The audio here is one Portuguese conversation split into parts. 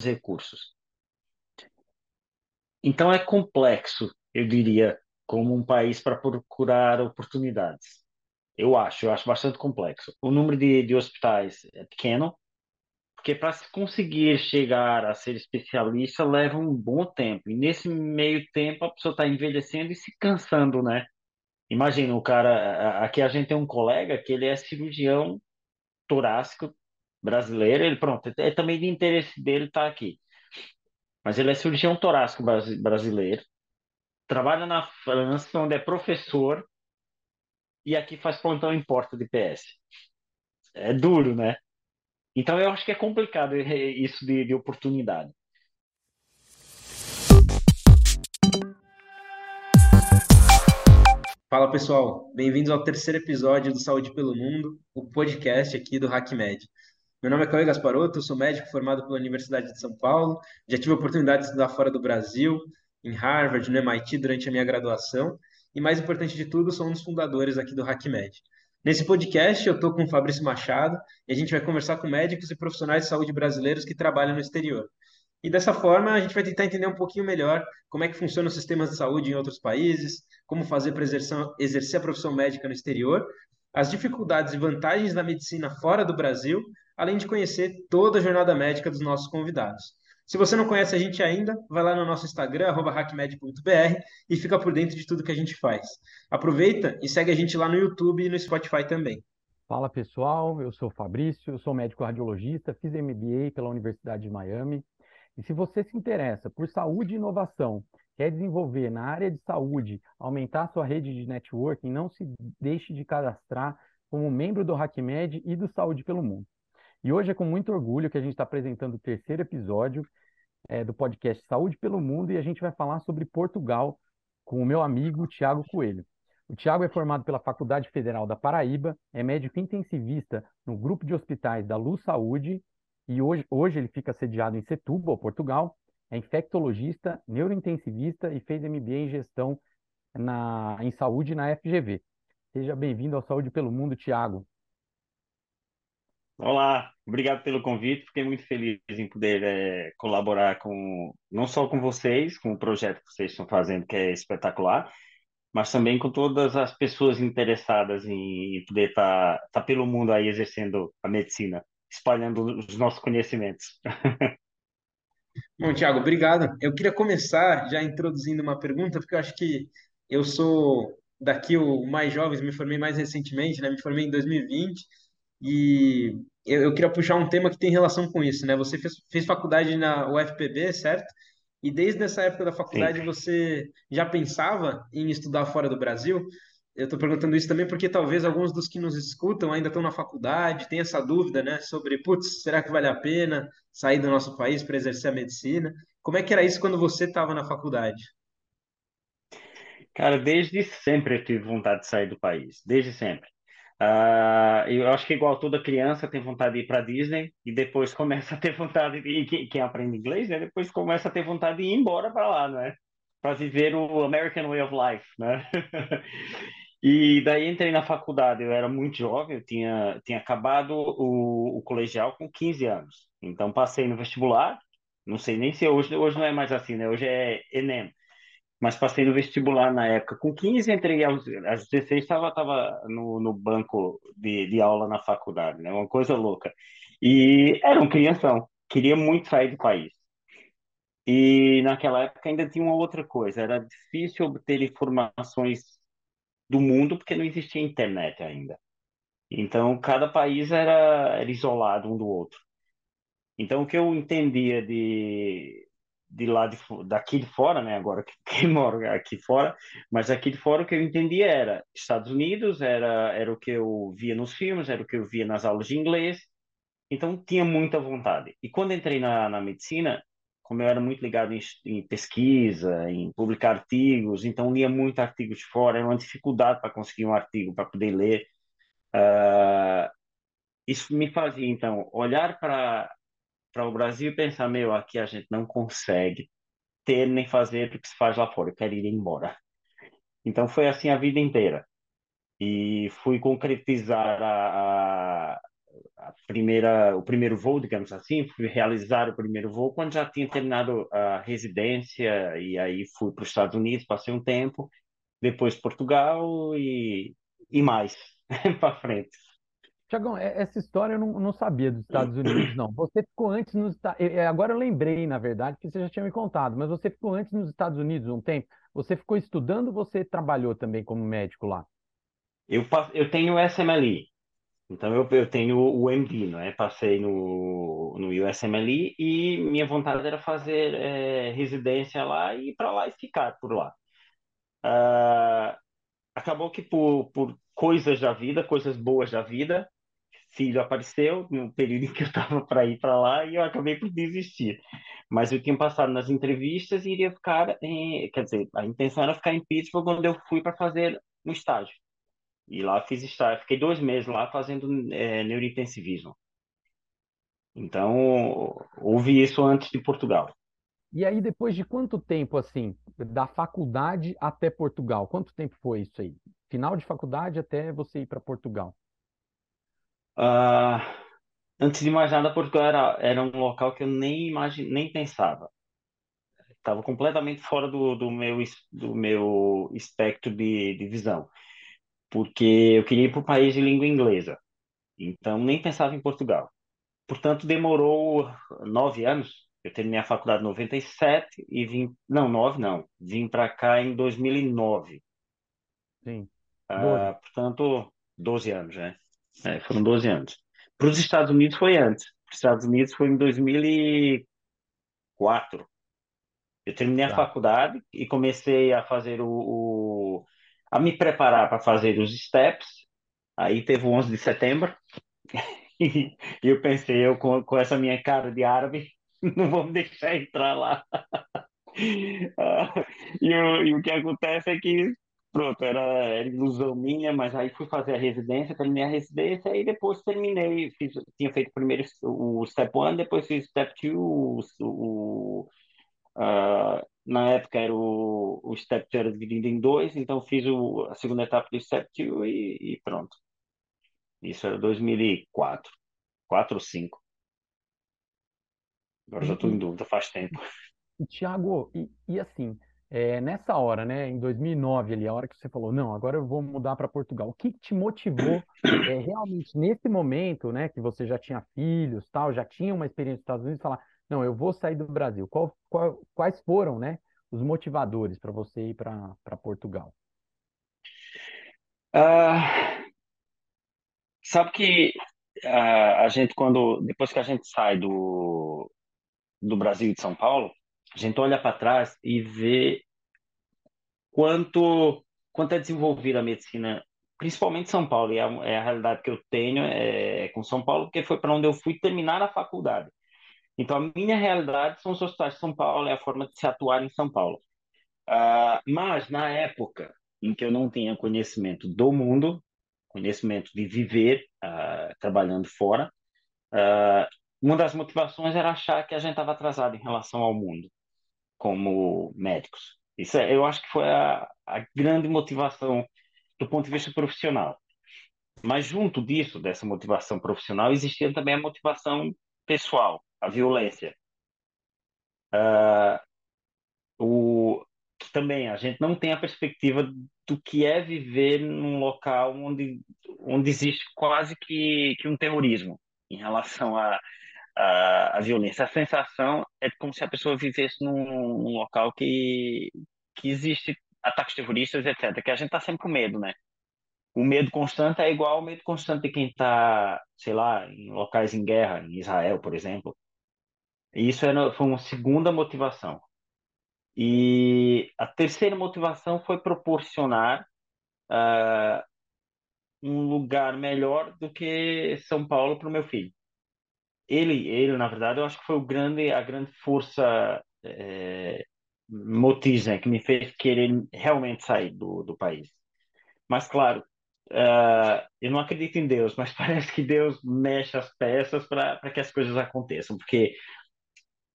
recursos. Então é complexo, eu diria, como um país para procurar oportunidades. Eu acho, eu acho bastante complexo. O número de, de hospitais é pequeno, porque para se conseguir chegar a ser especialista leva um bom tempo. E nesse meio tempo a pessoa está envelhecendo e se cansando, né? Imagina, o cara. Aqui a gente tem um colega que ele é cirurgião torácico brasileiro, ele pronto, é também de interesse dele estar tá aqui. Mas ele é cirurgião torácico brasileiro, trabalha na França, onde é professor, e aqui faz plantão em porta de PS. É duro, né? Então eu acho que é complicado isso de, de oportunidade. Fala pessoal, bem-vindos ao terceiro episódio do Saúde pelo Mundo, o podcast aqui do HackMed. Meu nome é Cauê Gasparotto, sou médico formado pela Universidade de São Paulo, já tive a oportunidade de estudar fora do Brasil, em Harvard, no MIT durante a minha graduação, e mais importante de tudo, sou um dos fundadores aqui do HackMed. Nesse podcast, eu estou com o Fabrício Machado e a gente vai conversar com médicos e profissionais de saúde brasileiros que trabalham no exterior. E dessa forma, a gente vai tentar entender um pouquinho melhor como é que funcionam os sistemas de saúde em outros países, como fazer para exercer a profissão médica no exterior, as dificuldades e vantagens da medicina fora do Brasil, além de conhecer toda a jornada médica dos nossos convidados. Se você não conhece a gente ainda, vai lá no nosso Instagram, hackmed.br, e fica por dentro de tudo que a gente faz. Aproveita e segue a gente lá no YouTube e no Spotify também. Fala pessoal, eu sou Fabrício, eu sou médico radiologista, fiz MBA pela Universidade de Miami e se você se interessa por saúde e inovação, quer desenvolver na área de saúde, aumentar sua rede de networking, não se deixe de cadastrar como membro do HackMed e do Saúde pelo Mundo. E hoje é com muito orgulho que a gente está apresentando o terceiro episódio é, do podcast Saúde pelo Mundo e a gente vai falar sobre Portugal com o meu amigo Tiago Coelho. O Tiago é formado pela Faculdade Federal da Paraíba, é médico intensivista no grupo de hospitais da Luz Saúde e hoje, hoje ele fica sediado em Setúbal, Portugal, é infectologista, neurointensivista e fez MBA em gestão na, em saúde na FGV. Seja bem-vindo ao Saúde pelo Mundo, Tiago. Olá, obrigado pelo convite. Fiquei muito feliz em poder é, colaborar com não só com vocês, com o projeto que vocês estão fazendo, que é espetacular, mas também com todas as pessoas interessadas em poder estar tá, tá pelo mundo aí exercendo a medicina espalhando os nossos conhecimentos. Bom, Tiago, obrigado. Eu queria começar já introduzindo uma pergunta, porque eu acho que eu sou daqui o mais jovem, me formei mais recentemente, né? Me formei em 2020 e eu, eu queria puxar um tema que tem relação com isso, né? Você fez, fez faculdade na UFPB, certo? E desde essa época da faculdade Sim. você já pensava em estudar fora do Brasil? eu estou perguntando isso também porque talvez alguns dos que nos escutam ainda estão na faculdade, tem essa dúvida, né, sobre, putz, será que vale a pena sair do nosso país para exercer a medicina? Como é que era isso quando você estava na faculdade? Cara, desde sempre eu tive vontade de sair do país, desde sempre. Uh, eu acho que igual toda criança tem vontade de ir para Disney e depois começa a ter vontade de quem, quem aprende inglês, né? Depois começa a ter vontade de ir embora para lá, né? Para viver o American Way of Life, né? E daí entrei na faculdade, eu era muito jovem, eu tinha, tinha acabado o, o colegial com 15 anos. Então passei no vestibular, não sei nem se hoje, hoje não é mais assim, né? Hoje é Enem. Mas passei no vestibular na época com 15, entrei aos, aos 16, estava tava no, no banco de, de aula na faculdade, né? Uma coisa louca. E era um crianção, queria muito sair do país. E naquela época ainda tinha uma outra coisa, era difícil obter informações do mundo porque não existia internet ainda. Então, cada país era, era isolado um do outro. Então, o que eu entendia de, de lá de, daqui de fora, né? Agora que, que moro aqui fora, mas aqui de fora o que eu entendia era Estados Unidos, era, era o que eu via nos filmes, era o que eu via nas aulas de inglês. Então, tinha muita vontade. E quando entrei na, na medicina, como eu era muito ligado em, em, pesquisa, em publicar artigos, então lia muito artigos de fora, era uma dificuldade para conseguir um artigo, para poder ler. Uh, isso me fazia, então, olhar para para o Brasil e pensar, meu, aqui a gente não consegue ter nem fazer o que se faz lá fora, eu quero ir embora. Então foi assim a vida inteira. E fui concretizar a, a a primeira, o primeiro voo, digamos assim, fui realizar o primeiro voo quando já tinha terminado a residência e aí fui para os Estados Unidos, passei um tempo, depois Portugal e, e mais para frente. Tiagão, essa história eu não, não, sabia dos Estados Unidos, não. Você ficou antes nos Estados Agora eu lembrei, na verdade, que você já tinha me contado, mas você ficou antes nos Estados Unidos um tempo? Você ficou estudando você trabalhou também como médico lá? Eu, eu tenho SMLI, então eu, eu tenho o MD, não é? Passei no, no USMLE e minha vontade era fazer é, residência lá e ir para lá e ficar por lá. Uh, acabou que por, por coisas da vida, coisas boas da vida, filho apareceu no período em que eu estava para ir para lá e eu acabei por desistir. Mas eu tinha passado nas entrevistas e iria ficar, em, quer dizer, a intenção era ficar em Pittsburgh quando eu fui para fazer um estágio. E lá fiz estágio, fiquei dois meses lá fazendo é, neurointensivismo. Então, houve isso antes de Portugal. E aí, depois de quanto tempo, assim, da faculdade até Portugal? Quanto tempo foi isso aí? Final de faculdade até você ir para Portugal? Uh, antes de mais nada, Portugal era, era um local que eu nem imagine, nem pensava. Estava completamente fora do, do, meu, do meu espectro de, de visão porque eu queria ir para o país de língua inglesa. Então, nem pensava em Portugal. Portanto, demorou nove anos. Eu terminei a faculdade em 97 e vim. Não, nove não. Vim para cá em 2009. Sim. Ah, portanto, 12 anos, né? É, foram 12 anos. Para os Estados Unidos foi antes. Para os Estados Unidos foi em 2004. Eu terminei tá. a faculdade e comecei a fazer o, o a me preparar para fazer os steps. Aí teve o 11 de setembro e eu pensei, eu com, com essa minha cara de árabe, não vou me deixar entrar lá. e, o, e, o que acontece é que, pronto, era, era, ilusão minha, mas aí fui fazer a residência, terminei a residência e depois terminei, fiz, tinha feito primeiro o step 1, depois fiz step 2, o, o uh, na época era o, o Step 2 era dividido em dois, então fiz o, a segunda etapa do Step 2 e, e pronto. Isso era 2004, 4 ou 5. Agora já estou em dúvida, faz tempo. Tiago, e, e assim, é, nessa hora, né, em 2009 ali, a hora que você falou, não, agora eu vou mudar para Portugal, o que te motivou é, realmente nesse momento, né, que você já tinha filhos, tal, já tinha uma experiência nos Estados Unidos, falar, não, eu vou sair do Brasil. Qual, qual, quais foram, né, os motivadores para você ir para Portugal? Uh, sabe que uh, a gente, quando depois que a gente sai do, do Brasil e de São Paulo, a gente olha para trás e vê quanto, quanto é desenvolvida a medicina, principalmente São Paulo, e é a, é a realidade que eu tenho é, é com São Paulo, porque foi para onde eu fui terminar a faculdade. Então, a minha realidade são os hospitais de São Paulo, é a forma de se atuar em São Paulo. Uh, mas, na época em que eu não tinha conhecimento do mundo, conhecimento de viver uh, trabalhando fora, uh, uma das motivações era achar que a gente estava atrasado em relação ao mundo, como médicos. Isso é, eu acho que foi a, a grande motivação do ponto de vista profissional. Mas junto disso, dessa motivação profissional, existia também a motivação pessoal a violência. Uh, o, também a gente não tem a perspectiva do que é viver num local onde, onde existe quase que, que um terrorismo em relação a, a, violência. A sensação é como se a pessoa vivesse num, num local que, que existe ataques terroristas, etc. Que a gente está sempre com medo, né? O medo constante é igual ao medo constante de quem está, sei lá, em locais em guerra, em Israel, por exemplo. Isso era, foi uma segunda motivação. E a terceira motivação foi proporcionar uh, um lugar melhor do que São Paulo para o meu filho. Ele, ele, na verdade, eu acho que foi o grande, a grande força é, motriz né, que me fez querer realmente sair do, do país. Mas, claro, uh, eu não acredito em Deus, mas parece que Deus mexe as peças para que as coisas aconteçam, porque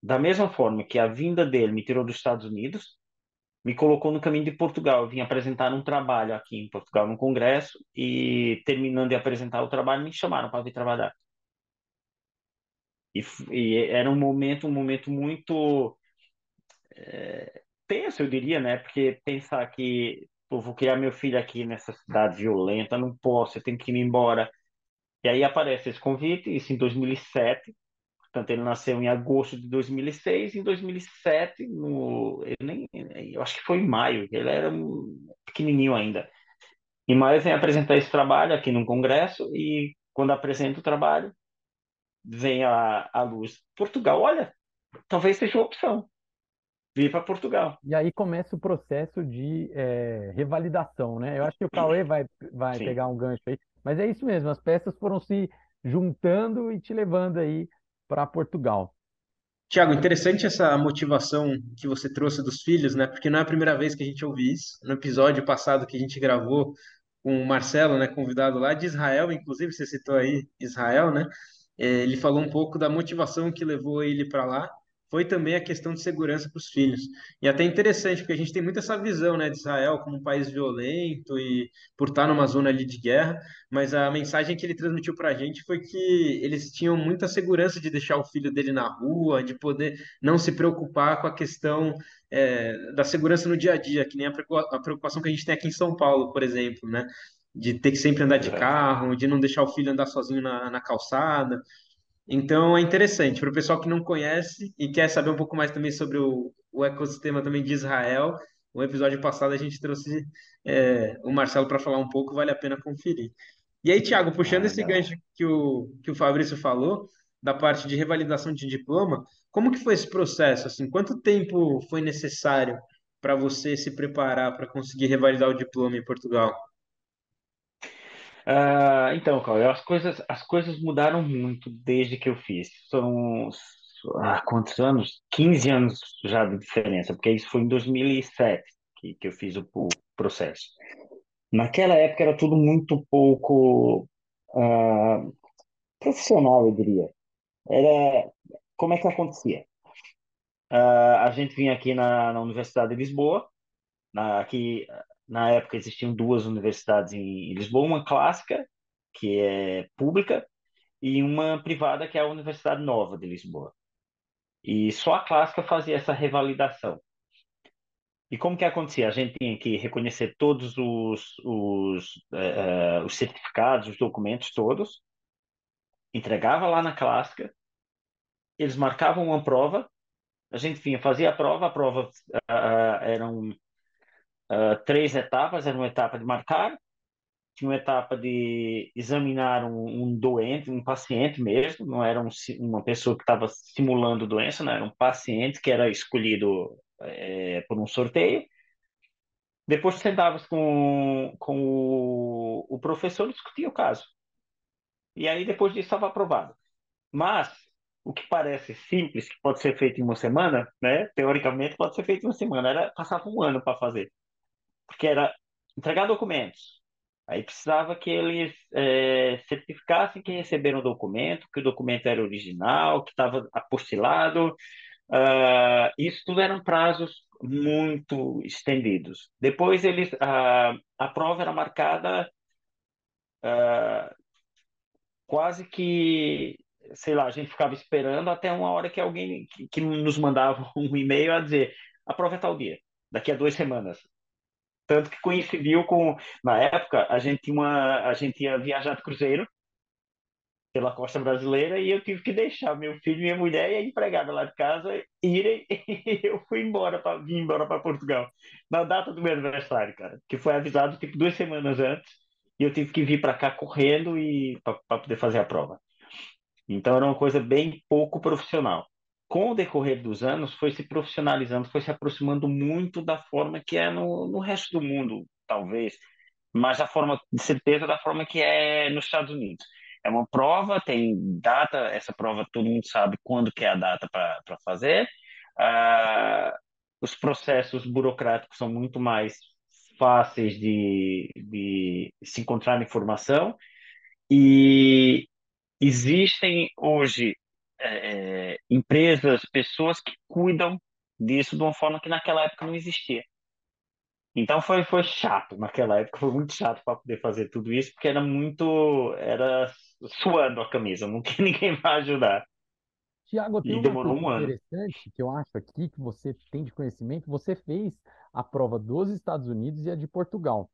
da mesma forma que a vinda dele me tirou dos Estados Unidos, me colocou no caminho de Portugal. Eu vim apresentar um trabalho aqui em Portugal, num congresso, e terminando de apresentar o trabalho, me chamaram para vir trabalhar. E, e era um momento, um momento muito é, tenso, eu diria, né? Porque pensar que pô, vou criar meu filho aqui nessa cidade violenta, não posso, eu tenho que ir embora. E aí aparece esse convite, isso em 2007. Portanto, ele nasceu em agosto de 2006. Em 2007, no, eu, nem, eu acho que foi em maio, ele era um pequenininho ainda. Em maio, vem apresentar esse trabalho aqui num congresso e quando apresenta o trabalho, vem à, à luz. Portugal, olha, talvez seja uma opção. Vir para Portugal. E aí começa o processo de é, revalidação, né? Eu acho que o Cauê vai, vai pegar um gancho aí. Mas é isso mesmo, as peças foram se juntando e te levando aí para Portugal. Tiago, interessante essa motivação que você trouxe dos filhos, né? Porque não é a primeira vez que a gente ouve isso. No episódio passado que a gente gravou com o Marcelo, né, convidado lá de Israel, inclusive você citou aí Israel, né? É, ele falou um pouco da motivação que levou ele para lá foi também a questão de segurança para os filhos. E até interessante, porque a gente tem muito essa visão né, de Israel como um país violento e por estar numa zona ali de guerra, mas a mensagem que ele transmitiu para a gente foi que eles tinham muita segurança de deixar o filho dele na rua, de poder não se preocupar com a questão é, da segurança no dia a dia, que nem a preocupação que a gente tem aqui em São Paulo, por exemplo, né? De ter que sempre andar de carro, de não deixar o filho andar sozinho na, na calçada. Então é interessante para o pessoal que não conhece e quer saber um pouco mais também sobre o, o ecossistema também de Israel. O episódio passado a gente trouxe é, o Marcelo para falar um pouco, vale a pena conferir. E aí, Thiago, puxando Ah, esse legal. gancho que o, que o Fabrício falou, da parte de revalidação de diploma, como que foi esse processo? Assim, quanto tempo foi necessário para você se preparar para conseguir revalidar o diploma em Portugal? Ah, então, Cláudio, as coisas, as coisas mudaram muito desde que eu fiz. São, ah, quantos anos? 15 anos já de diferença, porque isso foi em 2007 que, que eu fiz o, o processo. Naquela época era tudo muito pouco ah, profissional, eu diria. Era, como é que acontecia? Ah, a gente vinha aqui na, na Universidade de Lisboa, na, aqui, na época existiam duas universidades em, Lisboa, uma clássica, que é pública, e uma privada, que é a Universidade Nova de Lisboa. E só a clássica fazia essa revalidação. E como que acontecia? A gente tinha que reconhecer todos os, os, eh, eh, os certificados, os documentos todos, entregava lá na clássica, eles marcavam uma prova, a gente vinha, fazia a prova, a prova ah, ah, eram ah, três etapas, era uma etapa de marcar, tinha uma etapa de examinar um, um doente, um paciente mesmo, não era um, uma pessoa que estava simulando doença, não era um paciente que era escolhido é, por um sorteio. Depois sentava com, com o, o professor e discutia o caso. E aí depois disso estava aprovado. Mas o que parece simples, que pode ser feito em uma semana, né? Teoricamente pode ser feito em uma semana, era passava um ano para fazer, porque era entregar documentos, Aí precisava que eles é, certificassem que receberam o documento, que o documento era original, que estava apostilado. Uh, isso tudo eram prazos muito estendidos. Depois eles, uh, a prova era marcada uh, quase que, sei lá, a gente ficava esperando até uma hora que alguém que, que nos mandava um e-mail a dizer a prova é tal dia, daqui a duas semanas. Tanto que coincidiu com, na época, a gente, uma, a gente ia viajar de cruzeiro pela costa brasileira e eu tive que deixar meu filho, minha mulher e a empregada lá de casa irem e eu fui embora para vir embora para Portugal na data do meu aniversário, cara, que foi avisado tipo duas semanas antes e eu tive que vir para cá correndo e para poder fazer a prova. Então era uma coisa bem pouco profissional com o decorrer dos anos, foi se profissionalizando, foi se aproximando muito da forma que é no, no resto do mundo, talvez, mas da forma, de certeza, da forma que é nos Estados Unidos. É uma prova, tem data, essa prova todo mundo sabe quando que é a data para fazer. Ah, os processos burocráticos são muito mais fáceis de, de se encontrar informação e existem hoje é, é, empresas, pessoas que cuidam disso de uma forma que naquela época não existia. Então foi, foi chato naquela época, foi muito chato para poder fazer tudo isso, porque era muito, era suando a camisa, não tinha ninguém para ajudar. Tiago, tem E uma demorou coisa um ano. interessante que eu acho aqui que você tem de conhecimento. Você fez a prova dos Estados Unidos e a de Portugal.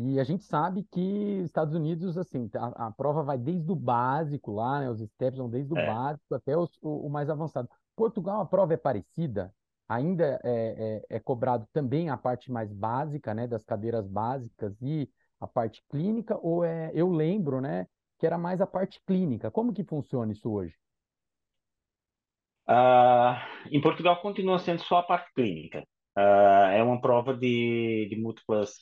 E a gente sabe que Estados Unidos, assim, a, a prova vai desde o básico lá, né? Os steps vão desde o É. básico até os- o, o mais avançado. Portugal, a prova é parecida? Ainda é, é, é cobrado também a parte mais básica, né? Das cadeiras básicas e a parte clínica? Ou é, eu lembro, né? Que era mais a parte clínica. Como que funciona isso hoje? Ah, em Portugal continua sendo só a parte clínica. Ah, é uma prova de, de múltiplas,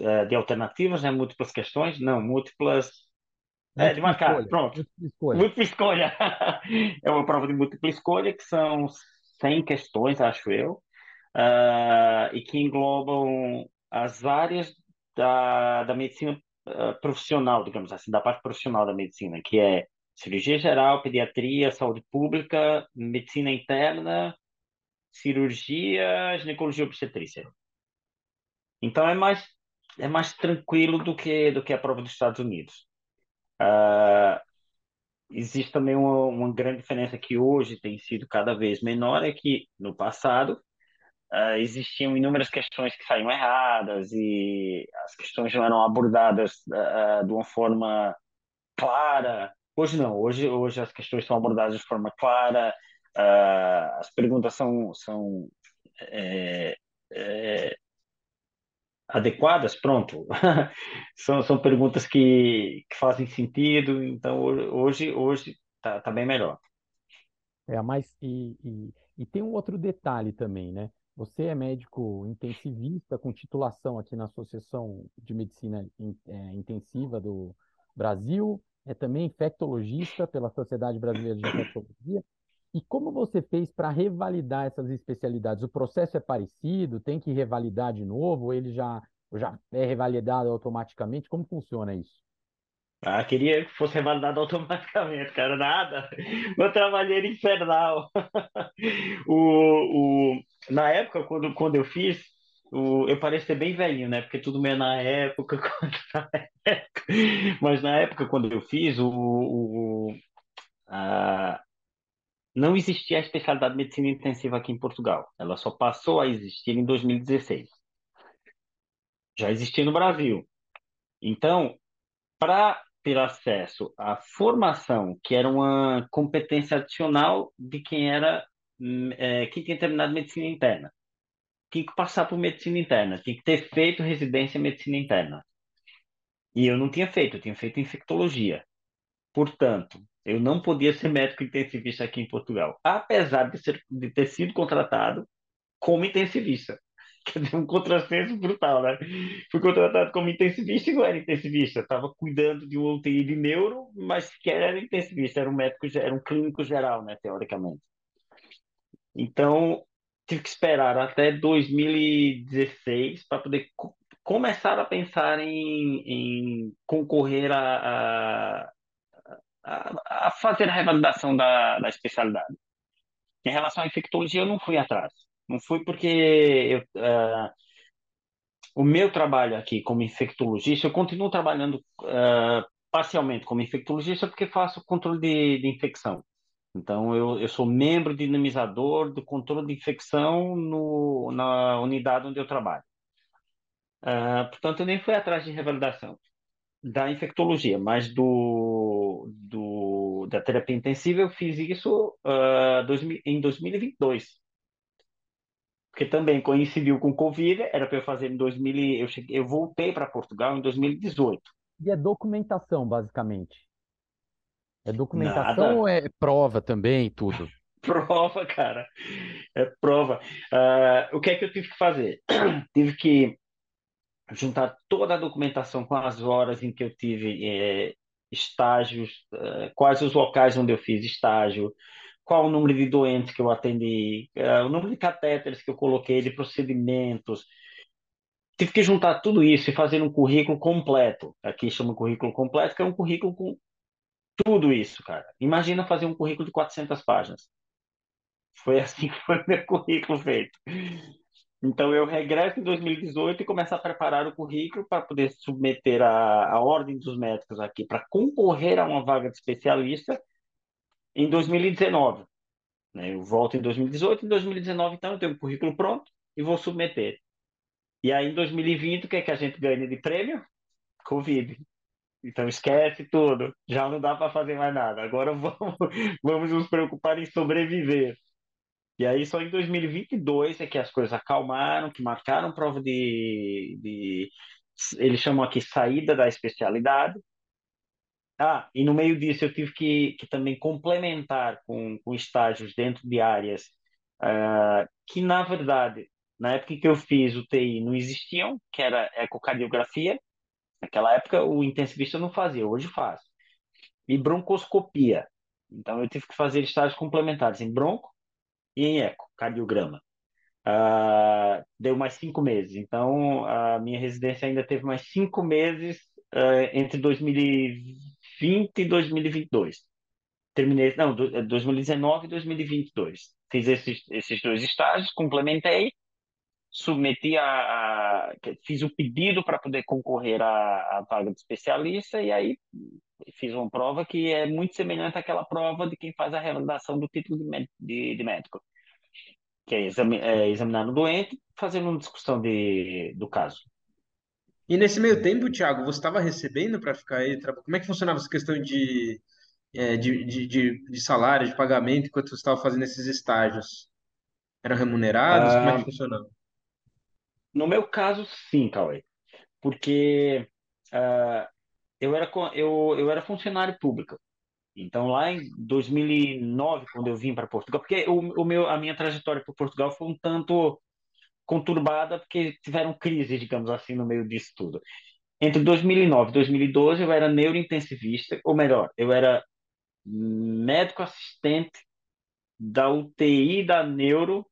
eh, de alternativas, né? Múltiplas questões? Não, múltlas. É, de Múltipla marcar, escolha. pronto. Múltipla escolha. Múltipla escolha. É uma prova de múltipla escolha que são 100 questões, acho eu, ah, e que englobam as áreas da, da medicina profissional, digamos assim, da parte profissional da medicina, que é cirurgia geral, pediatria, saúde pública, medicina interna, cirurgia, ginecologia obstetrícia. Então é mais é mais tranquilo do que do que a prova dos Estados Unidos. Ah, existe também uma, uma grande diferença que hoje tem sido cada vez menor, é que no passado ah, existiam inúmeras questões que saíam erradas e as questões não eram abordadas ah, de uma forma clara. Hoje não, hoje, hoje as questões são abordadas de forma clara, ah, as perguntas são, são é, é, adequadas, pronto. São, são perguntas que, que fazem sentido, então hoje, hoje tá, tá bem melhor. É a mais e, e, e tem um outro detalhe também, né? Você é médico intensivista com titulação aqui na Associação de Medicina In- é, Intensiva do Brasil, é também infectologista pela Sociedade Brasileira de Infectologia. E como você fez para revalidar essas especialidades? O processo é parecido? Tem que revalidar de novo? Ou ele já, já é revalidado automaticamente? Como funciona isso? Ah, queria que fosse revalidado automaticamente, cara, nada. Meu trabalheiro infernal. O, o, na época, quando, quando eu fiz, o, eu pareço ser bem velhinho, né? Porque tudo meio na época, na época. Mas na época, quando eu fiz, o, o, a, não existia a especialidade de medicina intensiva aqui em Portugal. Ela só passou a existir em 2016. Já existia no Brasil. Então, para ter acesso à formação, que era uma competência adicional de quem era, é, quem tinha terminado medicina interna. Tinha que passar por medicina interna, tinha que ter feito residência em medicina interna. E eu não tinha feito, eu tinha feito infectologia. Portanto, eu não podia ser médico intensivista aqui em Portugal, apesar de, ser, de ter sido contratado como intensivista. Quer dizer, um contrassenso brutal, né? Fui contratado como intensivista e não era intensivista. Estava cuidando de uma UTI de neuro, mas sequer era intensivista, era um médico, era um clínico geral, né, teoricamente. Então, tive que esperar até 2016 para poder co- começar a pensar em, em concorrer a, a, a, fazer a revalidação da, da especialidade. Em relação à infectologia, eu não fui atrás. Não fui porque eu, ah, o meu trabalho aqui como infectologista, eu continuo trabalhando ah, parcialmente como infectologista porque faço controle de, de infecção. Então, eu, eu sou membro dinamizador do controle de infecção no, na unidade onde eu trabalho. Ah, portanto, eu nem fui atrás de revalidação da infectologia, mas do, do, da terapia intensiva eu fiz isso ah, dois em 2022. Porque também coincidiu com o Covid, era para eu fazer em 2000, e- eu cheguei, eu voltei para Portugal em 2018. E é documentação, basicamente. É documentação Nada, ou é prova também, tudo? prova, cara, é prova. Ah, o que é que eu tive que fazer? Tive que juntar toda a documentação com as horas em que eu tive eh, estágios, eh, quais os locais onde eu fiz estágio, qual o número de doentes que eu atendi, eh, o número de catéteres que eu coloquei, de procedimentos. Tive que juntar tudo isso e fazer um currículo completo. Aqui chama currículo completo, que é um currículo com tudo isso, cara. Imagina fazer um currículo de 400 páginas. Foi assim que foi meu currículo feito. Então, eu regresso em 2018 e começo a preparar o currículo para poder submeter a, a ordem dos médicos aqui para concorrer a uma vaga de especialista em 2019. Né? Eu volto em 2018, em 2019, então, eu tenho um currículo pronto e vou submeter. E aí, em 2020, o que é que a gente ganha de prêmio? Covid. Então esquece tudo, já não dá para fazer mais nada. Agora vamos, vamos nos preocupar em sobreviver. E aí só em 2022 é que as coisas acalmaram, que marcaram prova de, de eles chamam aqui saída da especialidade. Ah, e no meio disso eu tive que, que também complementar com, com estágios dentro de áreas uh, que, na verdade, na época que eu fiz o TI não existiam, que era ecocardiografia. Naquela época o intensivista não fazia, hoje faz. E broncoscopia. Então eu tive que fazer estágios complementares em bronco e em ecocardiograma. Uh, deu mais cinco meses. Então, a minha residência ainda teve mais cinco meses uh, entre 2020 e 2022. Terminei, não, 2019 e 2022. Fiz esses, esses dois estágios, complementei, submeti a, a fiz o pedido para poder concorrer à, à vaga de especialista e aí fiz uma prova que é muito semelhante àquela prova de quem faz a revalidação do título de, de, de médico que é, exami é examinar o doente, fazendo uma discussão de, do caso. E nesse meio tempo, Thiago, você estava recebendo para ficar aí? Como é que funcionava essa questão de, é, de, de, de, de, salário, de pagamento, enquanto você estava fazendo esses estágios? Eram remunerados? Como é que ah, funcionava? No meu caso, sim, Cauê. Porque uh, eu, era, eu, eu era funcionário público. Então, lá em 2009, quando eu vim para Portugal, porque o, o, meu, a minha trajetória para Portugal foi um tanto conturbada, porque tiveram crises, digamos assim, no meio disso tudo. Entre 2009 e 2012, eu era neurointensivista, ou melhor, eu era médico assistente da UTI da neuro,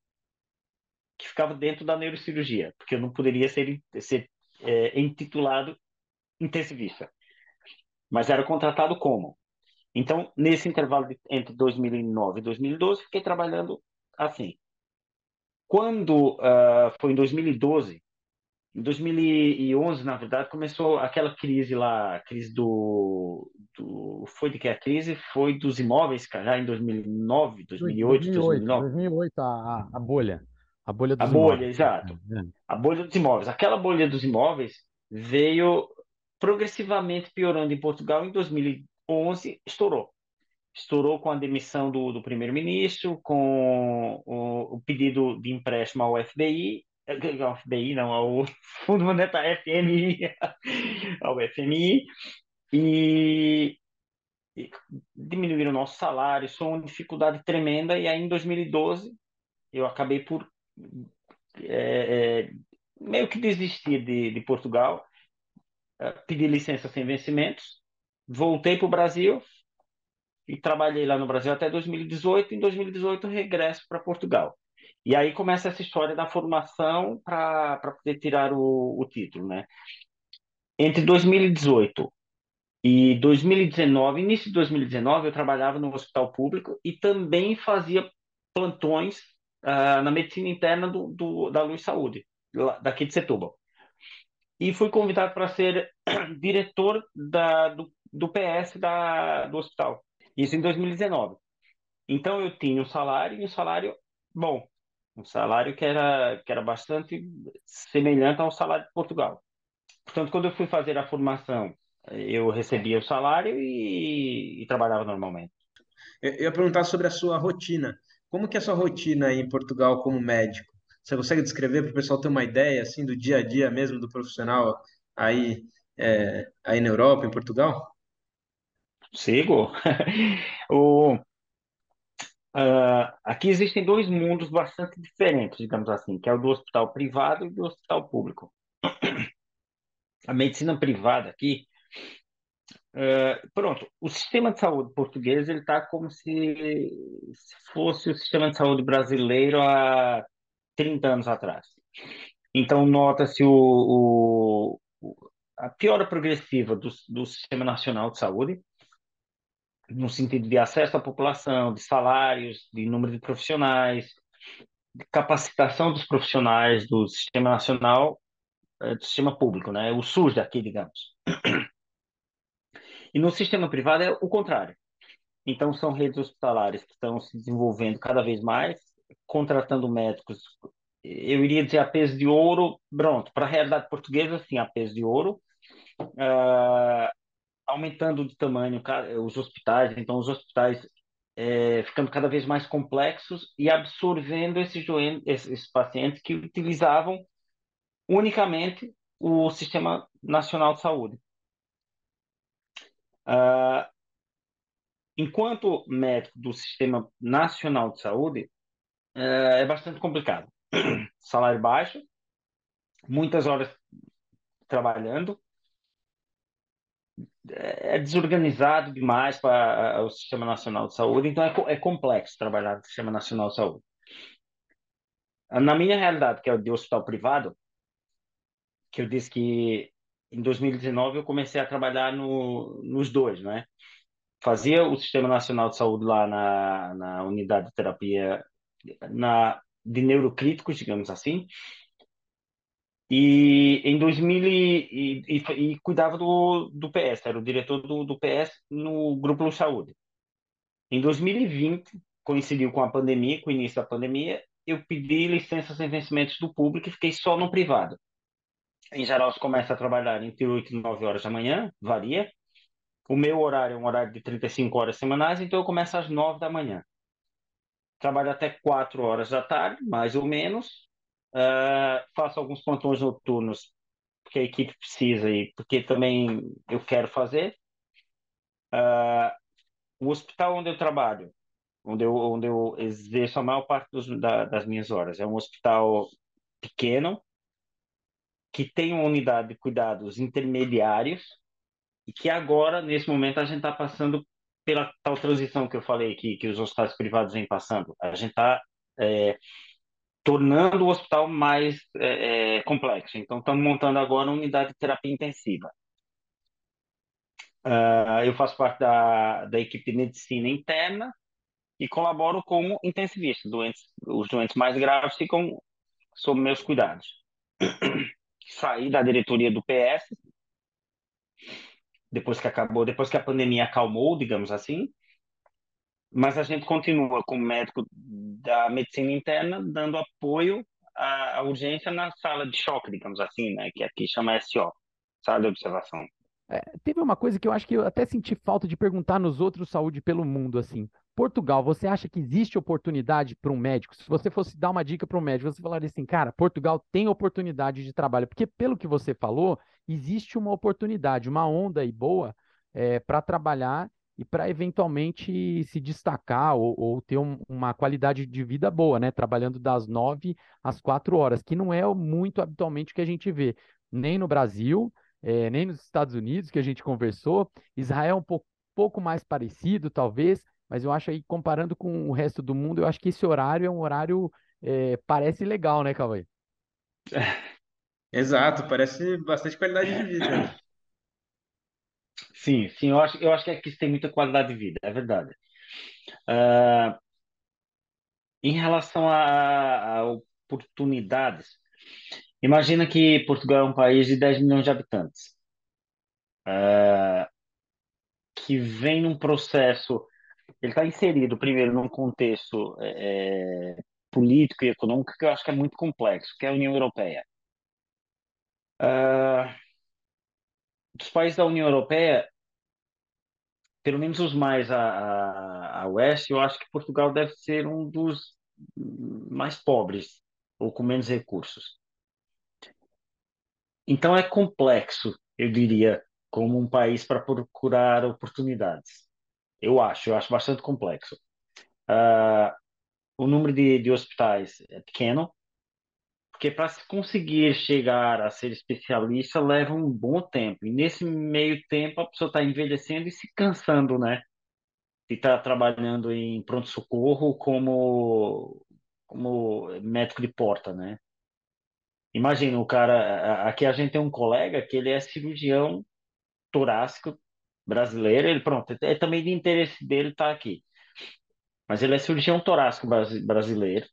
que ficava dentro da neurocirurgia, porque eu não poderia ser, ser é, intitulado intensivista. Mas era contratado como então, nesse intervalo de, entre 2009 e 2012, fiquei trabalhando assim. Quando uh, foi em 2012, em 2011, na verdade, começou aquela crise lá, crise do, do foi de que a crise foi dos imóveis, já em 2009, 2008, 2008 2009. 2008 a, a bolha, a bolha dos a bolha, imóveis. exato, é. a bolha dos imóveis. Aquela bolha dos imóveis veio progressivamente piorando em Portugal em 2000 11 estourou. Estourou com a demissão do, do primeiro-ministro, com o, o, pedido de empréstimo ao FBI, ao FBI não, ao Fundo Monetário FMI, ao FMI, e, e diminuíram o nosso salário, isso foi uma dificuldade tremenda, e aí em 2012 eu acabei por é, é, meio que desistir de, de Portugal, é, pedir licença sem vencimentos, voltei para o Brasil e trabalhei lá no Brasil até 2018. Em 2018, regresso para Portugal. E aí começa essa história da formação para poder tirar o, o título, né? Entre 2018 e 2019, início de 2019, eu trabalhava no hospital público e também fazia plantões uh, na medicina interna do, do, da Luz Saúde, daqui de Setúbal. E fui convidado para ser diretor da, do do PS da, do hospital. Isso em 2019. Então eu tinha um salário e um salário bom, um salário que era, que era bastante semelhante ao salário de Portugal. Portanto, quando eu fui fazer a formação, eu recebia o salário e, e trabalhava normalmente. Eu ia perguntar sobre a sua rotina. Como que é a sua rotina aí em Portugal como médico? Você consegue descrever para o pessoal ter uma ideia assim do dia a dia mesmo do profissional aí, é, aí na Europa, em Portugal? Sigo. o, uh, aqui existem dois mundos bastante diferentes, digamos assim, que é o do hospital privado e do hospital público. A medicina privada aqui, uh, pronto, o sistema de saúde português ele está como se, se fosse o sistema de saúde brasileiro há 30 anos atrás. Então, nota-se o, o, a piora progressiva do, do Sistema Nacional de Saúde, no sentido de acesso à população, de salários, de número de profissionais, de capacitação dos profissionais do sistema nacional, eh, do sistema público, né? o SUS daqui, digamos. E no sistema privado é o contrário. Então, são redes hospitalares que estão se desenvolvendo cada vez mais, contratando médicos. Eu iria dizer a peso de ouro, pronto, para a realidade portuguesa, sim, a peso de ouro. Uh, aumentando de tamanho os hospitais, então os hospitais é, ficando cada vez mais complexos e absorvendo esses, doentes, esses pacientes que utilizavam unicamente o Sistema Nacional de Saúde. Uh, enquanto médico do Sistema Nacional de Saúde, uh, é bastante complicado. Salário baixo, muitas horas trabalhando, é desorganizado demais para o Sistema Nacional de Saúde, então é, é complexo trabalhar no Sistema Nacional de Saúde. Na minha realidade, que é o de hospital privado, que eu disse que em 2019 eu comecei a trabalhar no, nos dois, né? Fazia o Sistema Nacional de Saúde lá na, na unidade de terapia na, de neurocríticos, digamos assim, e em 2000 e, e, e, cuidava do, do PS, era o diretor do, do PS no Grupo Saúde. Em 2020, coincidiu com a pandemia, com o início da pandemia, eu pedi licença sem vencimentos do público e fiquei só no privado. Em geral, se começa a trabalhar entre 8 e 9 horas da manhã, varia. O meu horário é um horário de 35 horas semanais, então eu começo às 9 da manhã. Trabalho até 4 horas da tarde, mais ou menos. Uh, faço alguns plantões noturnos, porque a equipe precisa e porque também eu quero fazer. Uh, o hospital onde eu trabalho, onde eu, onde eu exerço a maior parte dos, da, das minhas horas, é um hospital pequeno, que tem uma unidade de cuidados intermediários e que agora, nesse momento, a gente está passando pela tal transição que eu falei aqui, que os hospitais privados vêm passando. A gente está é, tornando o hospital mais é, é, complexo. Então, estamos montando agora uma unidade de terapia intensiva. Uh, eu faço parte da, da equipe de medicina interna e colaboro como intensivista. Doentes, os doentes mais graves ficam sob meus cuidados saí da diretoria do PS, depois que acabou, depois que a pandemia acalmou, digamos assim, mas a gente continua como médico da medicina interna dando apoio à, à urgência na sala de choque, digamos assim, né, que aqui chama SO, sala de observação. É, teve uma coisa que eu acho que eu até senti falta de perguntar nos outros saúde pelo mundo, assim. Portugal, você acha que existe oportunidade para um médico? Se você fosse dar uma dica para um médico, você falaria assim, cara, Portugal tem oportunidade de trabalho, porque pelo que você falou, existe uma oportunidade, uma onda aí boa é, para trabalhar e para eventualmente se destacar ou, ou ter um, uma qualidade de vida boa, né? Trabalhando das nove às quatro horas, que não é muito habitualmente o que a gente vê, nem no Brasil, é, nem nos Estados Unidos, que a gente conversou. Israel é um pouco, pouco mais parecido, talvez, mas eu acho aí, comparando com o resto do mundo, eu acho que esse horário é um horário, é, parece legal, né, Cauê? Exato, parece bastante qualidade de vida. Sim, sim, eu acho, eu acho que aqui tem muita qualidade de vida, é verdade. Uh, em relação a, a, oportunidades, imagina que Portugal é um país de 10 milhões de habitantes, uh, que vem num processo ele está inserido, primeiro, num contexto é, é, político e econômico que eu acho que é muito complexo, que é a União Europeia. Uh, dos países da União Europeia, pelo menos os mais a, a, a, oeste, eu acho que Portugal deve ser um dos mais pobres, ou com menos recursos. Então é complexo, eu diria, como um país para procurar oportunidades. Eu acho, eu acho bastante complexo. Uh, o número de, de hospitais é pequeno, porque para se conseguir chegar a ser especialista leva um bom tempo. E nesse meio tempo a pessoa está envelhecendo e se cansando, né? De estar tá trabalhando em pronto-socorro como, como médico de porta, né? Imagina, o cara. Aqui a gente tem um colega que ele é cirurgião torácico brasileiro, ele pronto, é também de interesse dele estar tá aqui. Mas ele é cirurgião torácico brasileiro,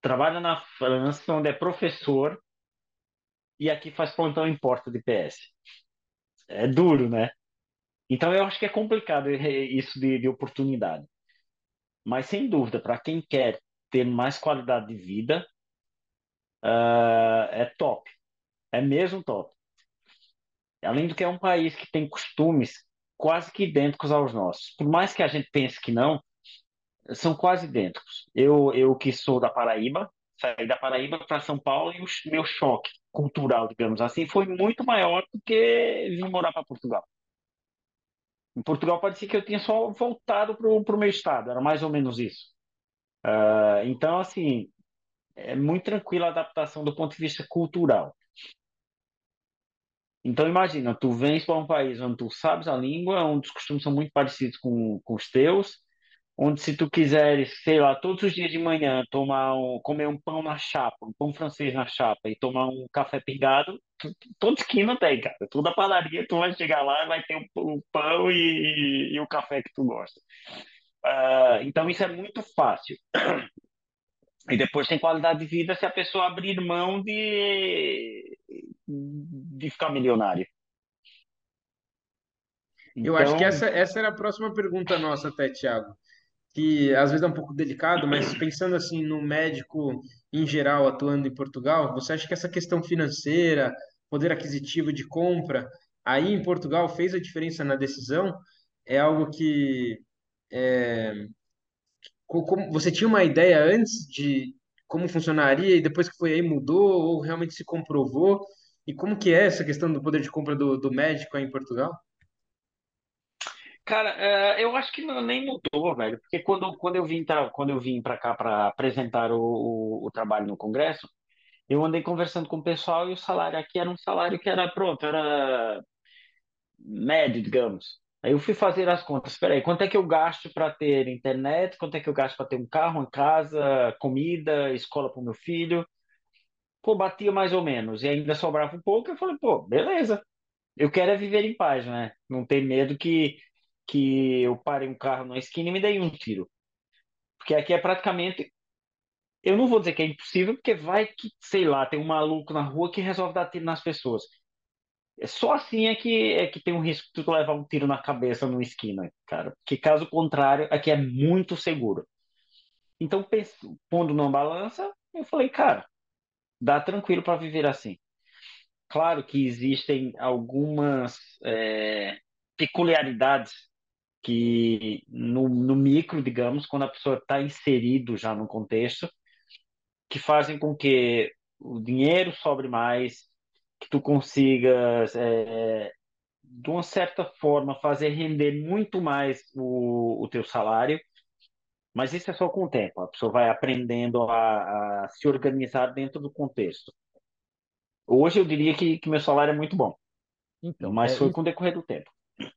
trabalha na França, onde é professor, e aqui faz plantão em porta de PS. É duro, né? Então eu acho que é complicado isso de, de oportunidade. Mas sem dúvida, para quem quer ter mais qualidade de vida, uh, é top. É mesmo top. Além do que é um país que tem costumes quase que idênticos aos nossos. Por mais que a gente pense que não, são quase idênticos. Eu, eu que sou da Paraíba, saí da Paraíba para São Paulo e o meu choque cultural, digamos assim, foi muito maior do que vir morar para Portugal. Em Portugal parecia que eu tinha só voltado para o meu estado, era mais ou menos isso. Uh, então, assim, é muito tranquila a adaptação do ponto de vista cultural. Então, imagina, tu vens para um país onde tu sabes a língua, onde os costumes são muito parecidos com, com os teus, onde se tu quiseres, sei lá, todos os dias de manhã tomar um, comer um pão na chapa, um pão francês na chapa e tomar um café pingado, tu, todo esquina tem, cara. Toda padaria tu vai chegar lá e vai ter o, pão e, e, o café que tu gosta. Uh, então isso é muito fácil. E depois tem qualidade de vida se a pessoa abrir mão de, de ficar milionário. Eu acho que então essa, essa era a próxima pergunta nossa até, Thiago que às vezes é um pouco delicado, mas pensando assim no médico em geral atuando em Portugal, você acha que essa questão financeira, poder aquisitivo de compra, aí em Portugal fez a diferença na decisão? É algo que é, como, você tinha uma ideia antes de como funcionaria e depois que foi aí mudou ou realmente se comprovou? E como que é essa questão do poder de compra do, do médico aí em Portugal? Cara, é, eu acho que não, nem mudou, velho, porque quando, quando eu vim quando eu vim para cá para apresentar o, o, o trabalho no Congresso, eu andei conversando com o pessoal e o salário aqui era um salário que era pronto, era médio, digamos. Aí eu fui fazer as contas. Espera aí, quanto é que eu gasto para ter internet? Quanto é que eu gasto para ter um carro, uma casa, comida, escola para o meu filho? Pô, batia mais ou menos e ainda sobrava um pouco. Eu falei, pô, beleza. Eu quero é viver em paz, né? Não ter medo que que eu parei um carro na esquina e me dei um tiro. Porque aqui é praticamente. Eu não vou dizer que é impossível, porque vai que, sei lá, tem um maluco na rua que resolve dar tiro nas pessoas. É só assim é que, é que tem um risco de tu levar um tiro na cabeça numa esquina, cara. Porque caso contrário, aqui é muito seguro. Então, pondo numa balança, eu falei, cara, dá tranquilo para viver assim. Claro que existem algumas é, peculiaridades que no, no micro, digamos, quando a pessoa está inserido já no contexto, que fazem com que o dinheiro sobre mais, que tu consigas, é, de uma certa forma, fazer render muito mais o, o teu salário, mas isso é só com o tempo, a pessoa vai aprendendo a, a se organizar dentro do contexto. Hoje eu diria que, que meu salário é muito bom, então, mas é, foi isso... com o decorrer do tempo.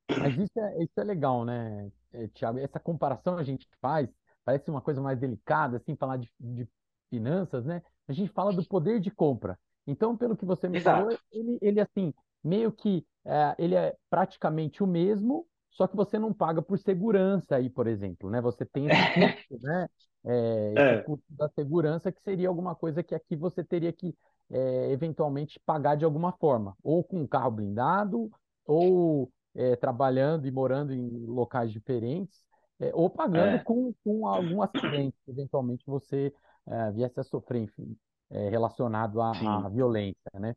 Mas isso é, isso é legal, né, eh, Tiago? Essa comparação a gente faz, parece uma coisa mais delicada, assim, falar de, de finanças, né? A gente fala do poder de compra. Então, pelo que você me Exato. falou, ele, ele assim, meio que é, ele é praticamente o mesmo, só que você não paga por segurança aí, por exemplo, né? Você tem esse custo, né? É, esse é. custo da segurança que seria alguma coisa que aqui você teria que é, eventualmente pagar de alguma forma, ou com um carro blindado, ou é, trabalhando e morando em locais diferentes, é, ou pagando é. com, com algum acidente que eventualmente você é, viesse a sofrer, enfim, é, relacionado à, à, violência, né?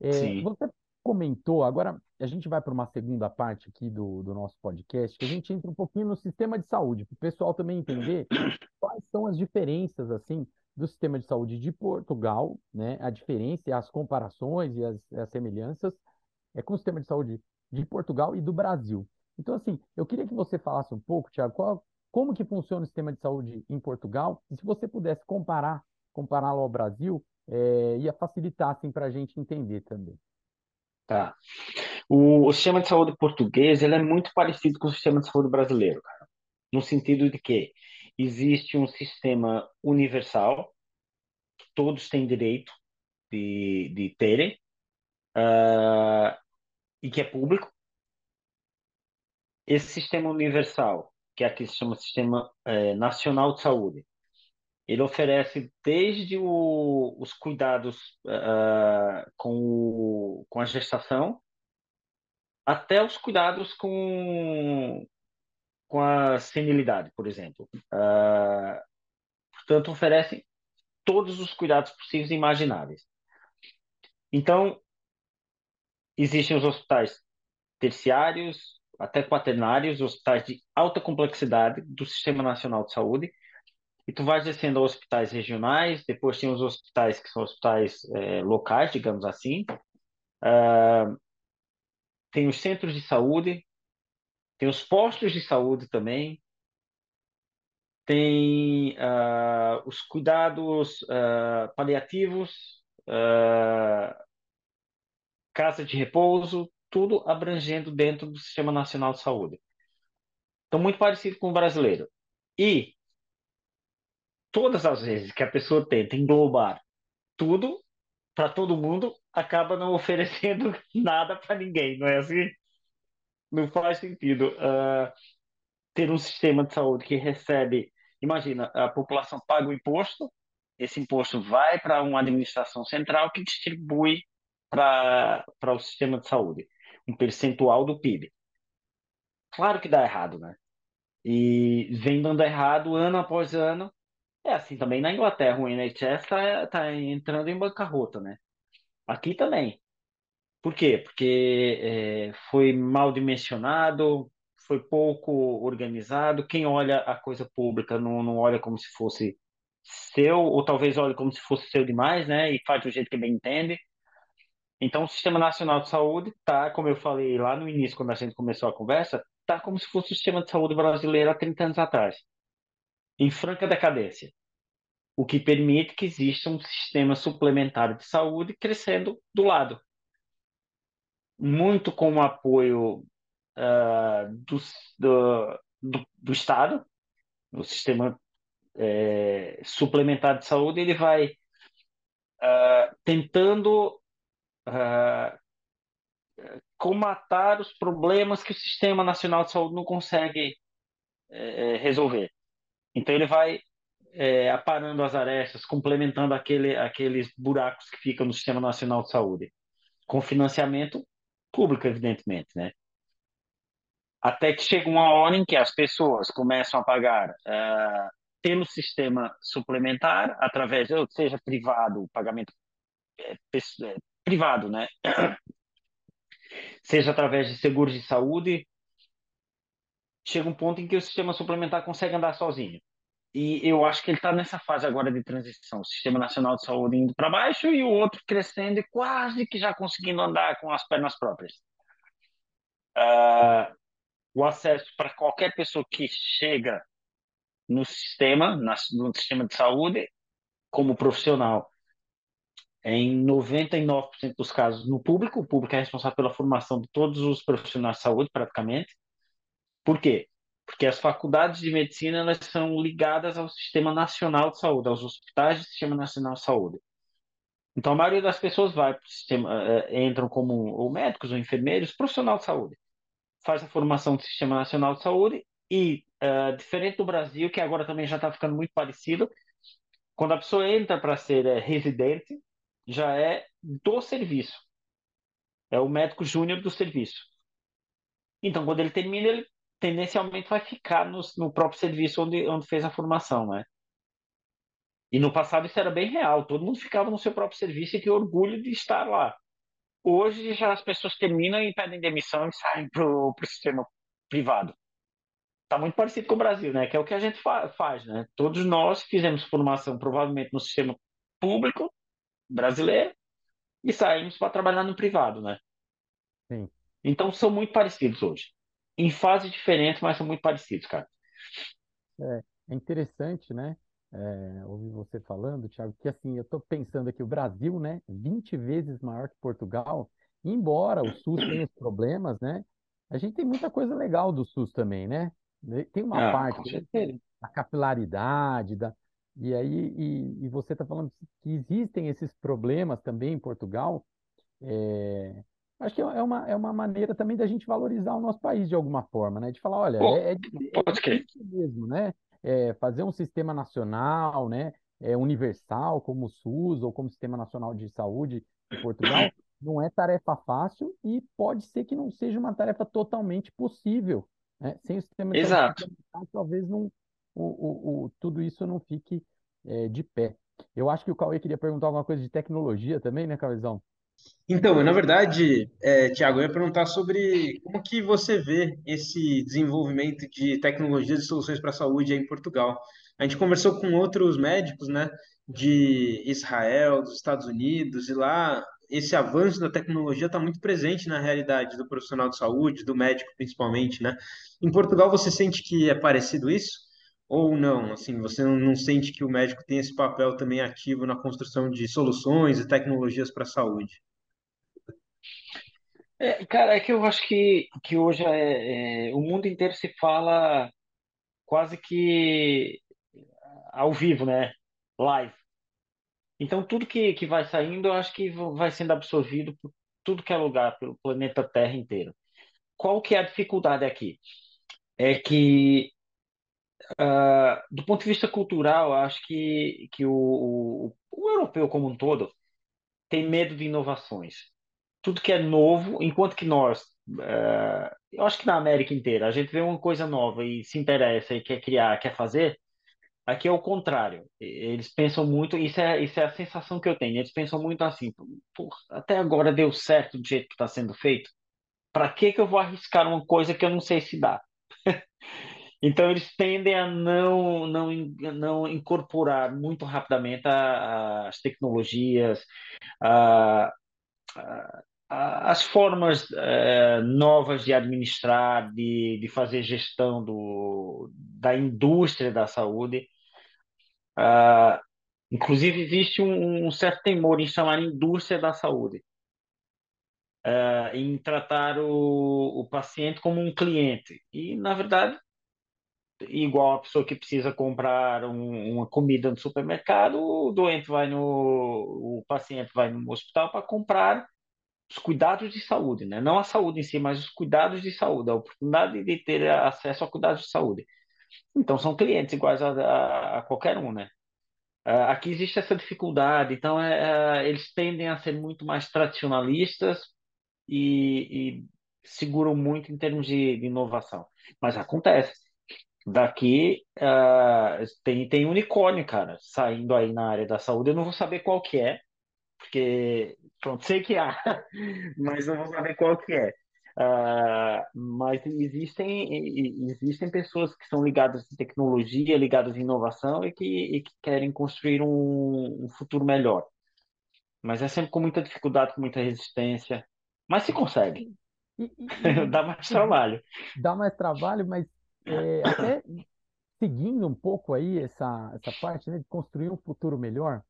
É, você comentou, agora a gente vai para uma segunda parte aqui do, do nosso podcast, que a gente entra um pouquinho no sistema de saúde, para o pessoal também entender quais são as diferenças, assim, do sistema de saúde de Portugal, né? A diferença, as comparações e as, as semelhanças é, com o sistema de saúde de Portugal e do Brasil. Então, assim, eu queria que você falasse um pouco, Tiago, como que funciona o sistema de saúde em Portugal, e se você pudesse comparar, compará-lo ao Brasil, é, ia facilitar, assim, para a gente entender também. Tá. O, o, sistema de saúde português, ele é muito parecido com o sistema de saúde brasileiro, cara. No sentido de que existe um sistema universal, que todos têm direito de, de terem, uh, e que é público. Esse sistema universal, que aqui se chama Sistema é, Nacional de Saúde, ele oferece desde o, os cuidados uh, com, o, com a gestação, até os cuidados com, com a senilidade, por exemplo. Uh, portanto, oferecem todos os cuidados possíveis e imagináveis. Então, existem os hospitais terciários, até quaternários, hospitais de alta complexidade do Sistema Nacional de Saúde, e tu vais descendo a hospitais regionais, depois tem os hospitais que são hospitais é, locais, digamos assim, uh, tem os centros de saúde, tem os postos de saúde também, tem uh, os cuidados uh, paliativos, uh, casa de repouso, tudo abrangendo dentro do Sistema Nacional de Saúde. Então, muito parecido com o brasileiro. E todas as vezes que a pessoa tenta englobar tudo para todo mundo, acaba não oferecendo nada para ninguém, não é assim? Não faz sentido uh, ter um sistema de saúde que recebe, imagina, a população paga o imposto, esse imposto vai para uma administração central que distribui para o sistema de saúde, um percentual do PIB. Claro que dá errado, né? E vem dando errado ano após ano. É assim também na Inglaterra, o NHS está tá entrando em bancarrota, né? Aqui também. Por quê? Porque é, foi mal dimensionado, foi pouco organizado. Quem olha a coisa pública não, não olha como se fosse seu, ou talvez olhe como se fosse seu demais, né? E faz do jeito que bem entende. Então, o Sistema Nacional de Saúde está, como eu falei lá no início, quando a gente começou a conversa, está como se fosse o sistema de saúde brasileiro há 30 anos atrás, em franca decadência o que permite que exista um sistema suplementar de saúde crescendo do lado. Muito com o apoio uh, do, do, do, do, Estado, o sistema é, suplementar de saúde, ele vai uh, tentando uh, comatar os problemas que o Sistema Nacional de Saúde não consegue é, resolver. Então, ele vai é, aparando as arestas, complementando aquele, aqueles buracos que ficam no Sistema Nacional de Saúde, com financiamento público, evidentemente, né? Até que chega uma hora em que as pessoas começam a pagar uh, pelo sistema suplementar, através, seja privado, pagamento é, é, privado, né? seja através de seguros de saúde, chega um ponto em que o sistema suplementar consegue andar sozinho. E eu acho que ele está nessa fase agora de transição, o Sistema Nacional de Saúde indo para baixo e o outro crescendo e quase que já conseguindo andar com as pernas próprias. Uh, o acesso para qualquer pessoa que chega no sistema, no sistema de saúde, como profissional, em 99% dos casos no público, o público é responsável pela formação de todos os profissionais de saúde, praticamente. Por quê? porque as faculdades de medicina elas são ligadas ao Sistema Nacional de Saúde, aos hospitais do Sistema Nacional de Saúde. Então, a maioria das pessoas vai para o sistema, uh, entram como ou médicos ou enfermeiros, profissional de saúde. Faz a formação do Sistema Nacional de Saúde e, uh, diferente do Brasil, que agora também já está ficando muito parecido, quando a pessoa entra para ser uh, residente, já é do serviço. É o médico júnior do serviço. Então, quando ele termina, ele tendencialmente vai ficar no, no próprio serviço onde, onde fez a formação, né? E no passado isso era bem real, todo mundo ficava no seu próprio serviço e tinha orgulho de estar lá. Hoje já as pessoas terminam e pedem demissão e saem para o sistema privado. Está muito parecido com o Brasil, né? Que é o que a gente fa faz, né? Todos nós fizemos formação provavelmente no sistema público brasileiro e saímos para trabalhar no privado, né? Sim. Então são muito parecidos hoje em fases diferentes, mas são muito parecidos, cara. É, é interessante, né? É, ouvir você falando, Thiago, que assim, eu estou pensando aqui, o Brasil, né, 20 vezes maior que Portugal, embora o SUS tenha os problemas, né, a gente tem muita coisa legal do SUS também, né? Tem uma ah, parte da capilaridade, da, e aí e, e você está falando que existem esses problemas também em Portugal, é, Acho que é uma, é uma maneira também da gente valorizar o nosso país de alguma forma, né? De falar, olha, Pô, é, é, é mesmo, né? É fazer um sistema nacional, né? É universal, como o SUS ou como Sistema Nacional de Saúde de Portugal, não é tarefa fácil e pode ser que não seja uma tarefa totalmente possível. Né? Sem o sistema Exato. suplementar, talvez não, o, o, o- tudo isso não fique é, de pé. Eu acho que o Cauê queria perguntar alguma coisa de tecnologia também, né, Cauêzão? Então, na verdade, é, Tiago, eu ia perguntar sobre como que você vê esse desenvolvimento de tecnologias e soluções para a saúde aí em Portugal. A gente conversou com outros médicos, né, de Israel, dos Estados Unidos, e lá esse avanço da tecnologia está muito presente na realidade do profissional de saúde, do médico principalmente, né? Em Portugal, você sente que é parecido isso? Ou não? Assim, você não, sente que o médico tem esse papel também ativo na construção de soluções e tecnologias para a saúde? É, cara, é que eu acho que, que hoje é, é, o mundo inteiro se fala quase que ao vivo, né? Live. Então, tudo que, que vai saindo, eu acho que vai sendo absorvido por tudo que é lugar, pelo planeta Terra inteiro. Qual que é a dificuldade aqui? É que, ah, do ponto de vista cultural, acho que, que o, o, o europeu como um todo tem medo de inovações. Tudo que é novo, enquanto que nós, ah, eu acho que na América inteira, a gente vê uma coisa nova e se interessa e quer criar, quer fazer, Aqui é o contrário. Eles pensam muito, isso é, isso é a sensação que eu tenho. Eles pensam muito assim, "Pô, até agora deu certo do jeito que está sendo feito. Para que que eu vou arriscar uma coisa que eu não sei se dá? Então eles tendem a não não não incorporar muito rapidamente a- as tecnologias, a- a- as formas eh, novas de administrar, de, de fazer gestão do, da indústria da saúde. Ah, Inclusive, existe um, um certo temor em chamar indústria da saúde, eh, em tratar o, o paciente como um cliente. E, na verdade, igual a pessoa que precisa comprar um- uma comida no supermercado, o doente vai no, o paciente vai no hospital para comprar os cuidados de saúde, né? Não a saúde em si, mas os cuidados de saúde, a oportunidade de ter acesso a cuidados de saúde. Então, são clientes iguais a, a, a qualquer um, né? Ah, Aqui existe essa dificuldade, então é, é, eles tendem a ser muito mais tradicionalistas e, e seguram muito em termos de, de inovação. Mas acontece. Daqui ah, tem, tem unicórnio, cara, saindo aí na área da saúde. Eu não vou saber qual que é, porque pronto, sei que há, mas não vou saber qual que é. Ah, mas existem, existem pessoas que são ligadas em tecnologia, ligadas em inovação e que, e que querem construir um, um futuro melhor. Mas é sempre com muita dificuldade, com muita resistência. Mas se consegue, E, e- dá mais trabalho. dá mais trabalho, mas é, até seguindo um pouco aí essa, essa parte, né, de construir um futuro melhor,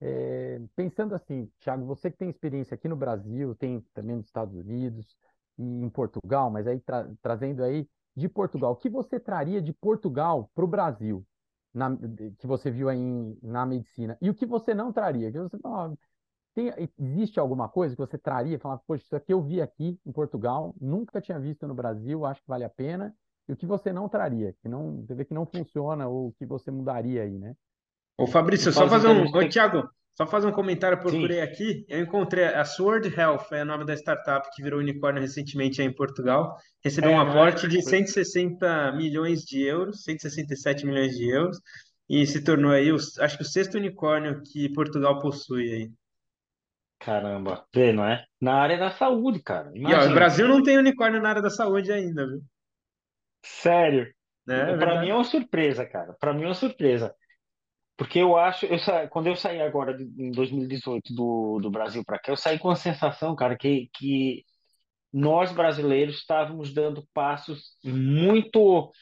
é, pensando assim, Thiago, você que tem experiência aqui no Brasil, tem também nos Estados Unidos e em Portugal, mas aí tra- trazendo aí de Portugal, o que você traria de Portugal para o Brasil, na- que você viu aí em- na medicina? E o que você não traria? Que você tem, existe alguma coisa que você traria, falar, poxa, isso aqui eu vi aqui em Portugal, nunca tinha visto no Brasil, acho que vale a pena. E o que você não traria, que não, você vê que não funciona ou que você mudaria aí, né? Ô Fabrício, só fazer um. Ô Thiago, só fazer um comentário, eu Sim. procurei aqui. Eu encontrei a Sword Health, é o nome da startup que virou unicórnio recentemente aí em Portugal. Recebeu um É, não é? aporte de 160 milhões de euros, 167 milhões de euros, e se tornou aí, o, acho que o sexto unicórnio que Portugal possui aí. Caramba, vê, não é? Na área da saúde, cara. E ó, o Imagina. Brasil não tem unicórnio na área da saúde ainda, viu? Sério. Né? É Para mim é uma surpresa, cara. Para mim é uma surpresa. Porque eu acho, eu sa... quando eu saí agora de- em 2018 do, do Brasil para cá, eu saí com a sensação, cara, que, que nós brasileiros estávamos dando passos muito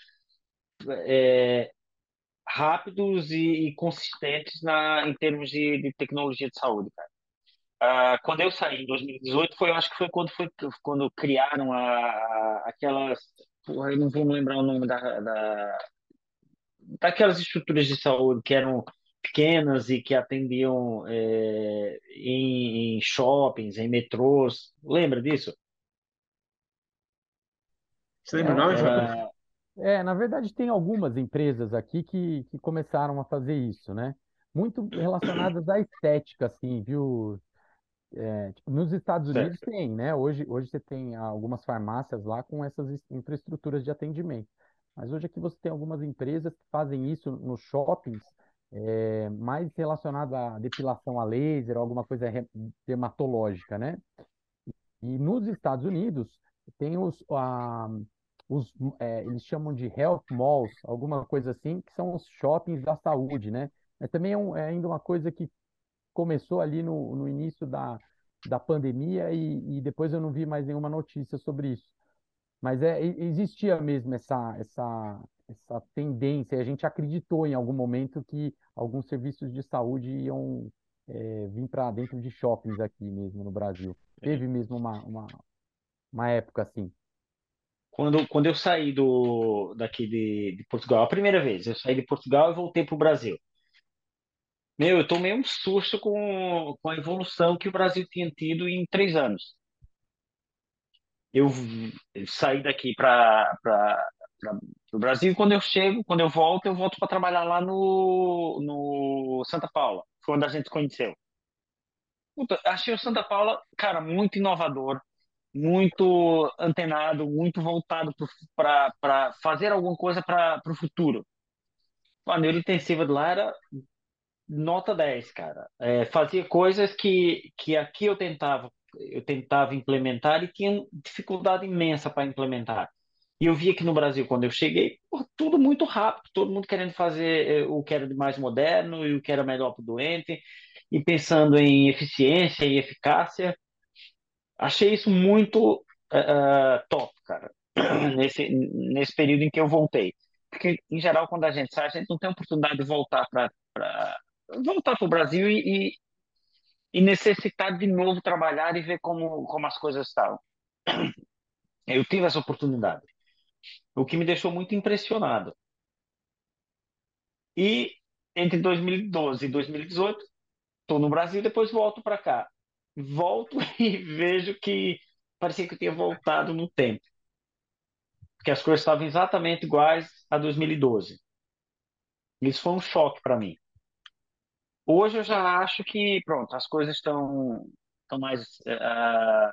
é, rápidos e, e consistentes na, em termos de, de tecnologia de saúde, cara. Ah, quando eu saí em 2018, foi, eu acho que foi quando, foi quando criaram a, a- aquelas. Porra, eu não vou me lembrar o nome da, da, daquelas estruturas de saúde que eram pequenas e que atendiam é, em, em shoppings, em metrôs. Lembra disso? Você lembra o nome. É, na verdade, tem algumas empresas aqui que, que começaram a fazer isso, né? Muito relacionadas à estética, assim, viu, É, tipo, nos Estados Unidos certo. tem, né? Hoje, hoje você tem algumas farmácias lá com essas infraestruturas de atendimento. Mas hoje aqui você tem algumas empresas que fazem isso nos shoppings, é, mais relacionado à depilação a laser alguma coisa dermatológica, né? E nos Estados Unidos tem os, a, os é, eles chamam de health malls, alguma coisa assim, que são os shoppings da saúde, né? Mas também é, um, é ainda uma coisa que começou ali no, no início da, da pandemia e, e depois eu não vi mais nenhuma notícia sobre isso. Mas é, existia mesmo essa, essa, essa tendência, a gente acreditou em algum momento que alguns serviços de saúde iam é, vir para dentro de shoppings aqui mesmo no Brasil. Teve mesmo uma, uma, uma época assim. Quando, quando eu saí do, daqui de, de Portugal, a primeira vez, eu saí de Portugal e voltei para o Brasil. Meu, eu tomei um susto com, com a evolução que o Brasil tinha tido em três anos. Eu saí daqui para o Brasil e quando eu chego, quando eu volto, eu volto para trabalhar lá no, no Santa Paula, foi onde a gente se conheceu. Puta, achei o Santa Paula, cara, muito inovador, muito antenado, muito voltado para fazer alguma coisa para o futuro. A neurointensiva de lá era nota 10, cara. É, fazia coisas que, que aqui eu tentava, eu tentava implementar e tinha dificuldade imensa para implementar. E eu via que no Brasil, quando eu cheguei, tudo muito rápido, todo mundo querendo fazer é, o que era de mais moderno e o que era melhor para o doente, e pensando em eficiência e eficácia. Achei isso muito uh, top, cara, nesse, nesse período em que eu voltei. Porque, em geral, quando a gente sai, a gente não tem oportunidade de voltar para voltar para o Brasil e, e, necessitar de novo trabalhar e ver como, como as coisas estavam. Eu tive essa oportunidade, o que me deixou muito impressionado. E entre 2012 e 2018, estou no Brasil, depois volto para cá. Volto e vejo que parecia que eu tinha voltado no tempo. Porque as coisas estavam exatamente iguais a 2012. Isso foi um choque para mim. Hoje eu já acho que, pronto, as coisas estão estão mais uh,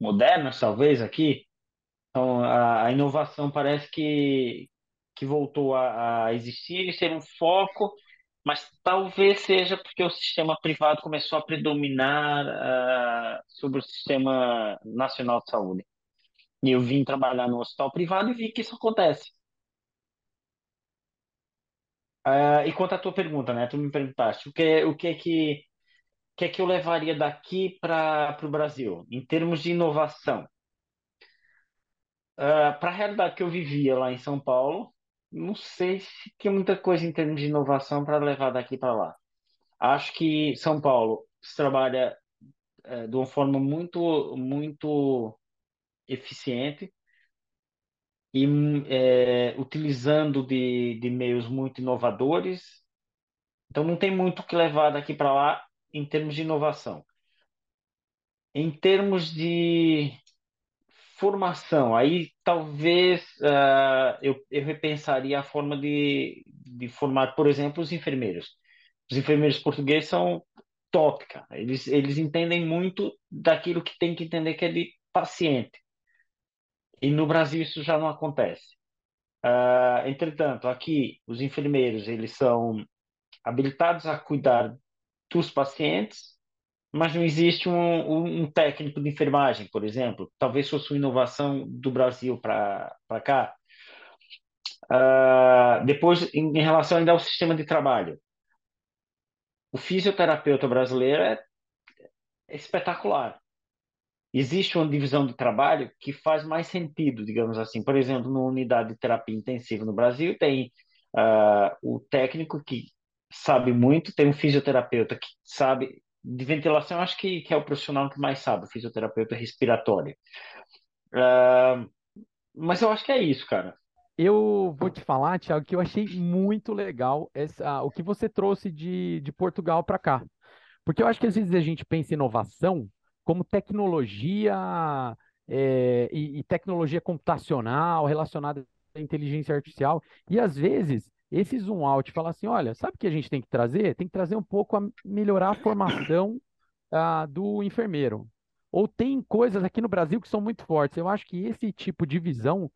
modernas, talvez, aqui. Então, a, a, inovação parece que, que voltou a, a existir e ser um foco, mas talvez seja porque o sistema privado começou a predominar uh, sobre o sistema nacional de saúde. E eu vim trabalhar no hospital privado e vi que isso acontece. Uh, e quanto à tua pergunta, né? Tu me perguntaste o que, o que é que, que é que eu levaria daqui para o Brasil, em termos de inovação. Uh, para a realidade que eu vivia lá em São Paulo, não sei se tem muita coisa em termos de inovação para levar daqui para lá. Acho que São Paulo se trabalha uh, de uma forma muito, muito eficiente e é, utilizando de, de meios muito inovadores. Então, não tem muito que levar daqui para lá em termos de inovação. Em termos de formação, aí talvez uh, eu, eu repensaria a forma de, de formar, por exemplo, os enfermeiros. Os enfermeiros portugueses são cara. Eles, eles entendem muito daquilo que tem que entender que é de paciente. E no Brasil isso já não acontece. Uh, entretanto, aqui os enfermeiros eles são habilitados a cuidar dos pacientes, mas não existe um, um técnico de enfermagem, por exemplo. Talvez fosse uma inovação do Brasil para cá. Uh, depois, em, em relação ainda ao sistema de trabalho, o fisioterapeuta brasileiro é espetacular existe uma divisão de trabalho que faz mais sentido, digamos assim. Por exemplo, numa unidade de terapia intensiva no Brasil, tem uh, o técnico que sabe muito, tem um fisioterapeuta que sabe de ventilação, acho que, que é o profissional que mais sabe, o fisioterapeuta respiratório. Uh, mas eu acho que é isso, cara. Eu vou te falar, Tiago, que eu achei muito legal essa, o que você trouxe de, de Portugal para cá. Porque eu acho que às vezes a gente pensa em inovação como tecnologia é, e, e, tecnologia computacional relacionada à inteligência artificial. E às vezes esse zoom out fala assim: olha, sabe o que a gente tem que trazer? Tem que trazer um pouco a melhorar a formação ah, do enfermeiro. Ou tem coisas aqui no Brasil que são muito fortes. Eu acho que esse tipo de visão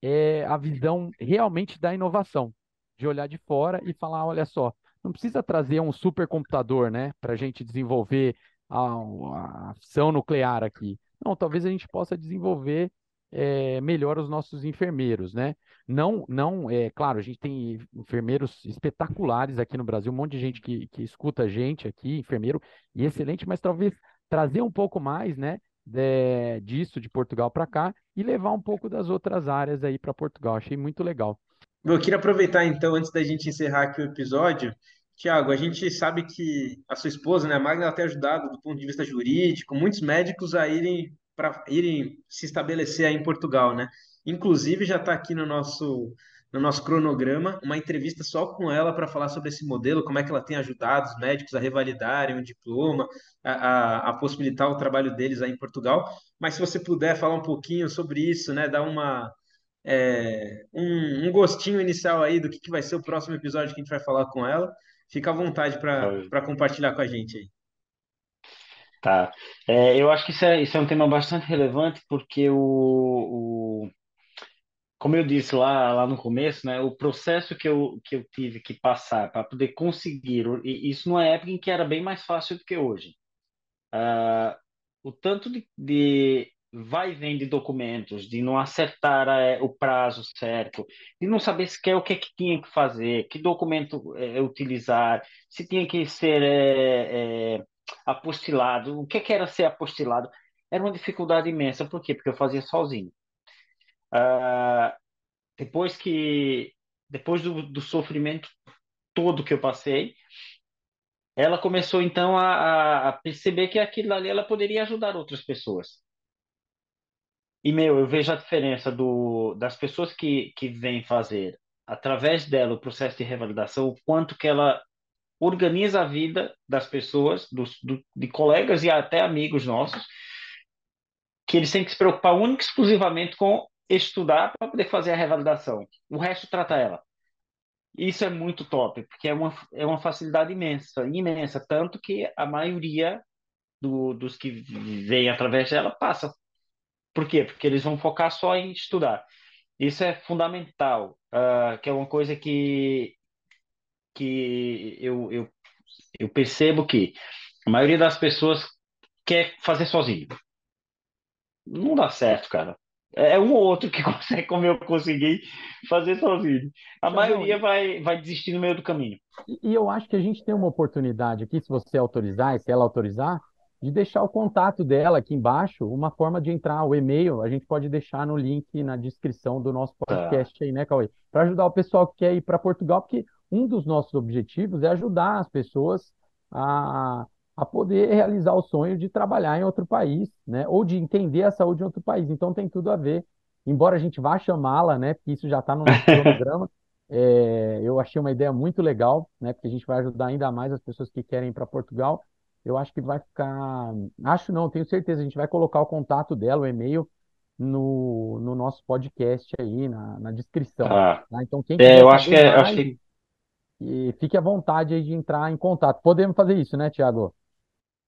é a visão realmente da inovação, de olhar de fora e falar, olha só, não precisa trazer um supercomputador, né, para a gente desenvolver a, a ação nuclear aqui. Não, talvez a gente possa desenvolver é, melhor os nossos enfermeiros, né? Não, não, é claro, a gente tem enfermeiros espetaculares aqui no Brasil, um monte de gente que, que escuta a gente aqui, enfermeiro, e excelente, mas talvez trazer um pouco mais, né, de, disso de Portugal para cá e levar um pouco das outras áreas aí para Portugal. Achei muito legal. Eu queria aproveitar então, antes da gente encerrar aqui o episódio, Tiago, a gente sabe que a sua esposa, né, a Magna, ela tem ajudado do ponto de vista jurídico, muitos médicos a irem para irem se estabelecer aí em Portugal, né? Inclusive já está aqui no nosso no nosso cronograma uma entrevista só com ela para falar sobre esse modelo, como é que ela tem ajudado os médicos a revalidarem o diploma, a, a, a, possibilitar o trabalho deles aí em Portugal. Mas se você puder falar um pouquinho sobre isso, né, dar uma é, um, um, gostinho inicial aí do que, que vai ser o próximo episódio que a gente vai falar com ela, fica à vontade para compartilhar com a gente aí. Tá. É, eu acho que isso é, isso é um tema bastante relevante porque o, o como eu disse lá, lá no começo, né, o processo que eu, que eu tive que passar para poder conseguir, e isso numa época em que era bem mais fácil do que hoje. Uh, o tanto de, de vai vem de documentos, de não acertar é, o prazo certo, de não saber sequer o que é que tinha que fazer, que documento é, utilizar, se tinha que ser é, é apostilado, o que, que era ser apostilado, era uma dificuldade imensa. Por quê? Porque eu fazia sozinho. Uh, depois que depois do, do, sofrimento todo que eu passei, ela começou então a, a, perceber que aquilo ali ela poderia ajudar outras pessoas. E meu, eu vejo a diferença do, das pessoas que, que vêm fazer através dela o processo de revalidação, o quanto que ela organiza a vida das pessoas, dos, do, de colegas e até amigos nossos, que eles têm que se preocupar única e exclusivamente com estudar para poder fazer a revalidação. O resto trata ela. Isso é muito top, porque é uma, é uma facilidade imensa, imensa, tanto que a maioria do, dos que vêm através dela passa. Por quê? Porque eles vão focar só em estudar. Isso é fundamental, uh, que é uma coisa que, que eu, eu, eu percebo que a maioria das pessoas quer fazer sozinho. Não dá certo, cara. É, é um ou outro que consegue, como eu consegui, fazer sozinho. A maioria vai, vai desistir no meio do caminho. E eu acho que a gente tem uma oportunidade aqui, se você autorizar e se ela autorizar, de deixar o contato dela aqui embaixo, uma forma de entrar, o e-mail, a gente pode deixar no link na descrição do nosso tá. podcast tá. aí, né, Cauê? Para ajudar o pessoal que quer ir para Portugal, porque um dos nossos objetivos é ajudar as pessoas a, a poder realizar o sonho de trabalhar em outro país, né? Ou de entender a saúde em outro país. Então tem tudo a ver. Embora a gente vá chamá-la, né? Porque isso já está no nosso cronograma. É, eu achei uma ideia muito legal, né? Porque a gente vai ajudar ainda mais as pessoas que querem ir para Portugal. Eu acho que vai ficar. Acho não, tenho certeza. A gente vai colocar o contato dela, o e-mail, no, no nosso podcast aí, na, na descrição. Ah, tá? Então, quem é, eu acho que, é, acho que e fique à vontade aí de entrar em contato. Podemos fazer isso, né, Tiago?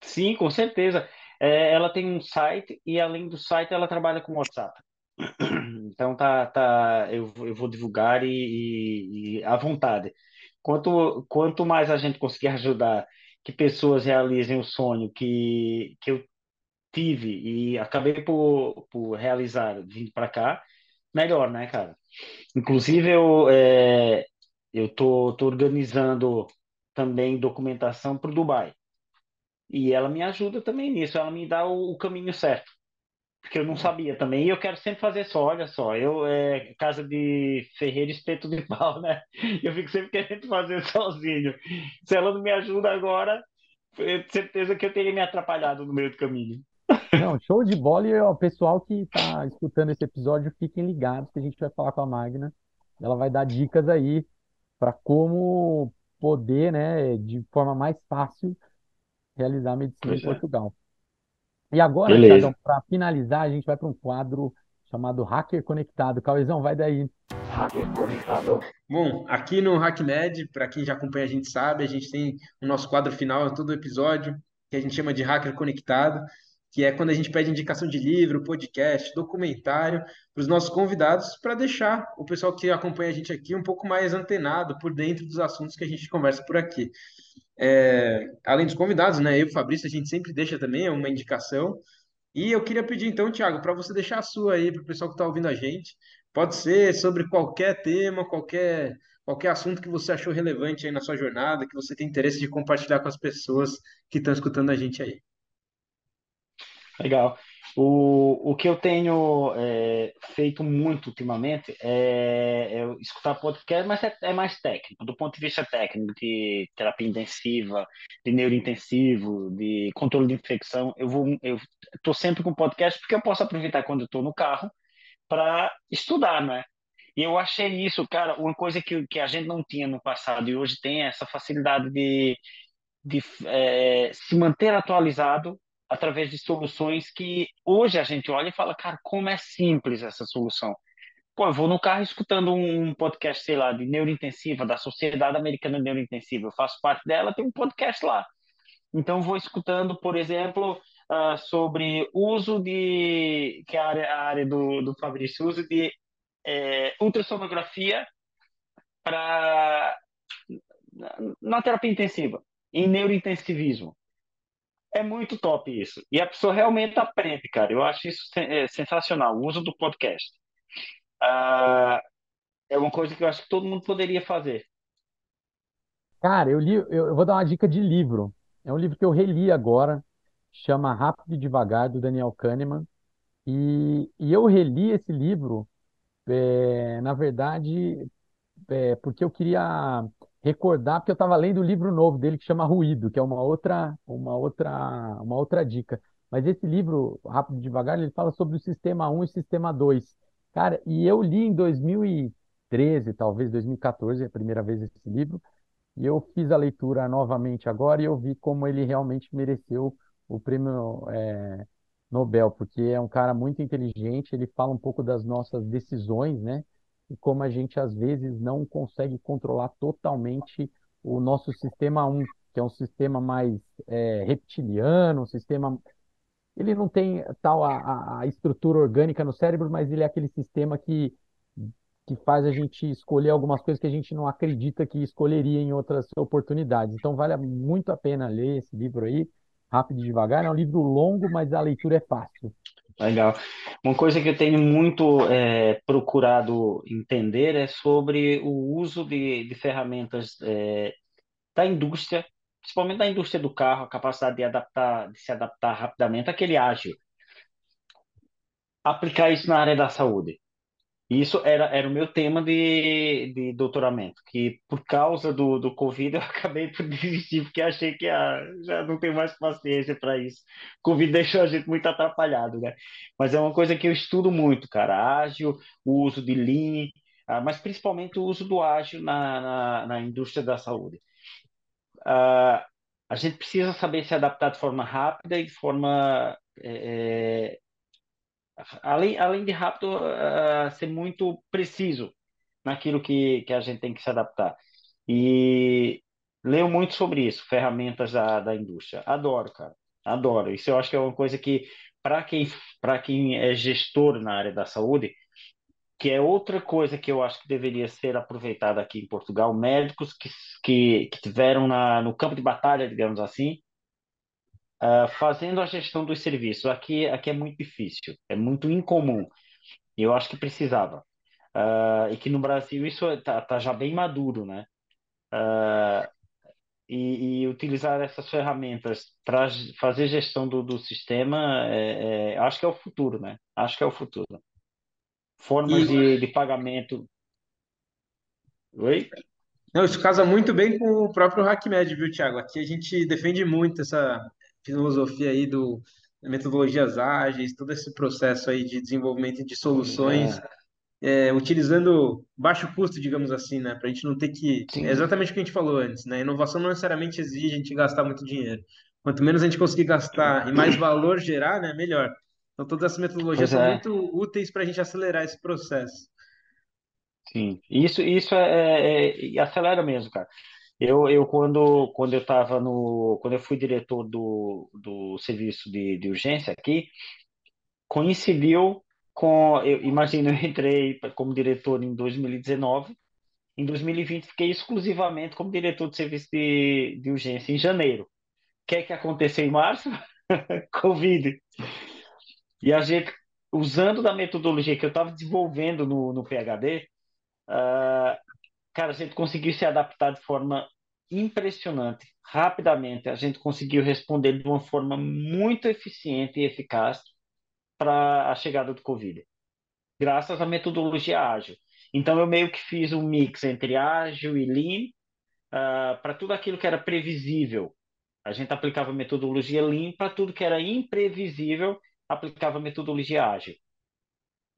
Sim, com certeza. É, ela tem um site e além do site ela trabalha com WhatsApp. Então tá, tá, eu, eu vou divulgar e, e, e à vontade. Quanto, quanto mais a gente conseguir ajudar que pessoas realizem o sonho que, que eu tive e acabei por, por realizar vindo para cá, melhor, né, cara? Inclusive, eu, é, eu tô, tô organizando também documentação para o Dubai. E ela me ajuda também nisso, ela me dá o, o, caminho certo. Porque eu não sabia também, e eu quero sempre fazer só, olha só, eu é casa de ferreiro espeto de pau, né? Eu fico sempre querendo fazer sozinho. Se ela não me ajuda agora, eu tenho certeza que eu teria me atrapalhado no meio do caminho. Não, show de bola e o pessoal que está escutando esse episódio, fiquem ligados que a gente vai falar com a Magna. Ela vai dar dicas aí para como poder, né, de forma mais fácil, realizar a medicina pois em é. E agora, para finalizar, a gente vai para um quadro chamado Hacker Conectado. Cauezão, vai daí. Hacker Conectado. Bom, aqui no HackMed, para quem já acompanha a gente sabe, a gente tem o nosso quadro final em todo episódio, que a gente chama de hacker conectado, que é quando a gente pede indicação de livro, podcast, documentário para os nossos convidados, para deixar o pessoal que acompanha a gente aqui um pouco mais antenado por dentro dos assuntos que a gente conversa por aqui. É, além dos convidados, né? Eu e o Fabrício, a gente sempre deixa também uma indicação. E eu queria pedir então, Thiago, para você deixar a sua aí para o pessoal que está ouvindo a gente. Pode ser sobre qualquer tema, qualquer, qualquer assunto que você achou relevante aí na sua jornada, que você tem interesse de compartilhar com as pessoas que estão escutando a gente aí. Legal. O, o que eu tenho é, feito muito ultimamente é, é escutar podcast, mas é, é, mais técnico, do ponto de vista técnico, de terapia intensiva, de neurointensivo, de controle de infecção. Eu vou, eu estou sempre com podcast porque eu posso aproveitar quando estou no carro para estudar, né? E eu achei isso, cara, uma coisa que, que a gente não tinha no passado e hoje tem essa facilidade de, de é, se manter atualizado através de soluções que hoje a gente olha e fala, cara, como é simples essa solução. Pô, eu vou no carro escutando um podcast, sei lá, de neurointensiva, da Sociedade Americana de Neurointensiva, eu faço parte dela, tem um podcast lá. Então, vou escutando, por exemplo, uh, sobre uso de, que é a área, a área do, do Fabrício, uso de é, ultrassonografia para na terapia intensiva, em neurointensivismo. É muito top isso. E a pessoa realmente aprende, cara. Eu acho isso é, sensacional, o uso do podcast. Ah, é uma coisa que eu acho que todo mundo poderia fazer. Cara, eu li, eu vou dar uma dica de livro. É um livro que eu reli agora, chama Rápido e Devagar, do Daniel Kahneman. E, e eu reli esse livro, é, na verdade, é, porque eu queria recordar, porque eu estava lendo o livro novo dele que chama Ruído, que é uma outra, uma outra, uma outra dica. Mas esse livro, Rápido e Devagar, ele fala sobre o sistema 1 e o sistema 2. Cara, e eu li em 2013, talvez 2014, a primeira vez esse livro, e eu fiz a leitura novamente agora e eu vi como ele realmente mereceu o prêmio é, Nobel, porque é um cara muito inteligente, ele fala um pouco das nossas decisões, né? E como a gente às vezes não consegue controlar totalmente o nosso sistema 1, que é um sistema mais é, reptiliano, um sistema. Ele não tem tal a, a estrutura orgânica no cérebro, mas ele é aquele sistema que, que faz a gente escolher algumas coisas que a gente não acredita que escolheria em outras oportunidades. Então vale muito a pena ler esse livro aí, rápido e devagar. É um livro longo, mas a leitura é fácil. Legal. Uma coisa que eu tenho muito é, procurado entender é sobre o uso de, de ferramentas é, da indústria, principalmente da indústria do carro, a capacidade de adaptar, de se adaptar rapidamente, aquele ágil. Aplicar isso na área da saúde. Isso era, era o meu tema de, de doutoramento, que por causa do, do Covid eu acabei por desistir, porque achei que ah, já não tenho mais paciência para isso. Covid deixou a gente muito atrapalhado, né? Mas é uma coisa que eu estudo muito, cara. Ágil, o uso de Lean, ah, mas principalmente o uso do ágil na, na, na indústria da saúde. Ah, a gente precisa saber se adaptar de forma rápida e de forma é, além, além de rápido, uh, ser muito preciso naquilo que, que a gente tem que se adaptar. E leio muito sobre isso, ferramentas da, da indústria. Adoro, cara. Adoro. Isso eu acho que é uma coisa que, para quem, quem é gestor na área da saúde, que é outra coisa que eu acho que deveria ser aproveitada aqui em Portugal, médicos que, que, que tiveram na, no campo de batalha, digamos assim, uh, fazendo a gestão dos serviços. Aqui, aqui é muito difícil, é muito incomum. Eu acho que precisava. Uh, e que no Brasil isso está tá já bem maduro, né? Uh, e, e, utilizar essas ferramentas para fazer gestão do, do sistema, é, é, acho que é o futuro, né? Acho que é o futuro. Formas e... de, de pagamento. Oi? Não, isso casa muito bem com o próprio HackMed, viu, Thiago? Aqui a gente defende muito essa, filosofia aí do metodologias ágeis, todo esse processo aí de desenvolvimento de soluções, é, utilizando baixo custo, digamos assim, né? Para a gente não ter que. É exatamente o que a gente falou antes, né? Inovação não necessariamente exige a gente gastar muito dinheiro. Quanto menos a gente conseguir gastar e mais valor gerar, né? Melhor. Então, todas essas metodologias são é. muito úteis para a gente acelerar esse processo. Sim, isso, isso é, é, é, acelera mesmo, cara. Eu, eu quando, quando eu estava no, quando eu fui diretor do, do serviço de, de urgência aqui, coincidiu com, eu imagino, eu entrei como diretor em 2019, em 2020 fiquei exclusivamente como diretor de serviço de, de urgência em janeiro. O que é que aconteceu em março? Covid. E a gente, usando da metodologia que eu estava desenvolvendo no, no PhD, uh, cara, a gente conseguiu se adaptar de forma impressionante, rapidamente. A gente conseguiu responder de uma forma muito eficiente e eficaz para a chegada do Covid, graças à metodologia ágil. Então, eu meio que fiz um mix entre ágil e lean uh, para tudo aquilo que era previsível. A gente aplicava metodologia lean para tudo que era imprevisível, aplicava metodologia ágil.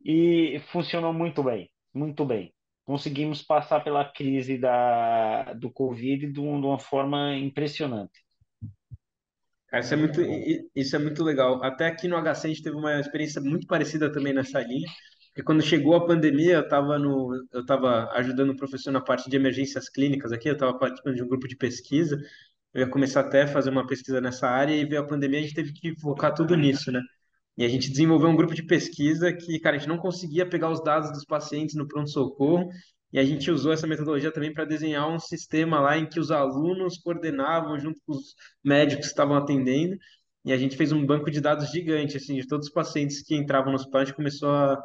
E funcionou muito bem, muito bem. Conseguimos passar pela crise da, do Covid de, uma forma impressionante. Isso é muito, isso é muito legal. Até aqui no HC a gente teve uma experiência muito parecida também nessa linha. Porque quando chegou a pandemia, eu estava no, eu estava ajudando o professor na parte de emergências clínicas aqui, eu estava participando de um grupo de pesquisa. Eu ia começar até a fazer uma pesquisa nessa área e veio a pandemia, a gente teve que focar tudo nisso, né? E a gente desenvolveu um grupo de pesquisa que, cara, a gente não conseguia pegar os dados dos pacientes no pronto-socorro, e a gente usou essa metodologia também para desenhar um sistema lá em que os alunos coordenavam junto com os médicos que estavam atendendo, e a gente fez um banco de dados gigante, assim, de todos os pacientes que entravam no hospital, a gente começou a...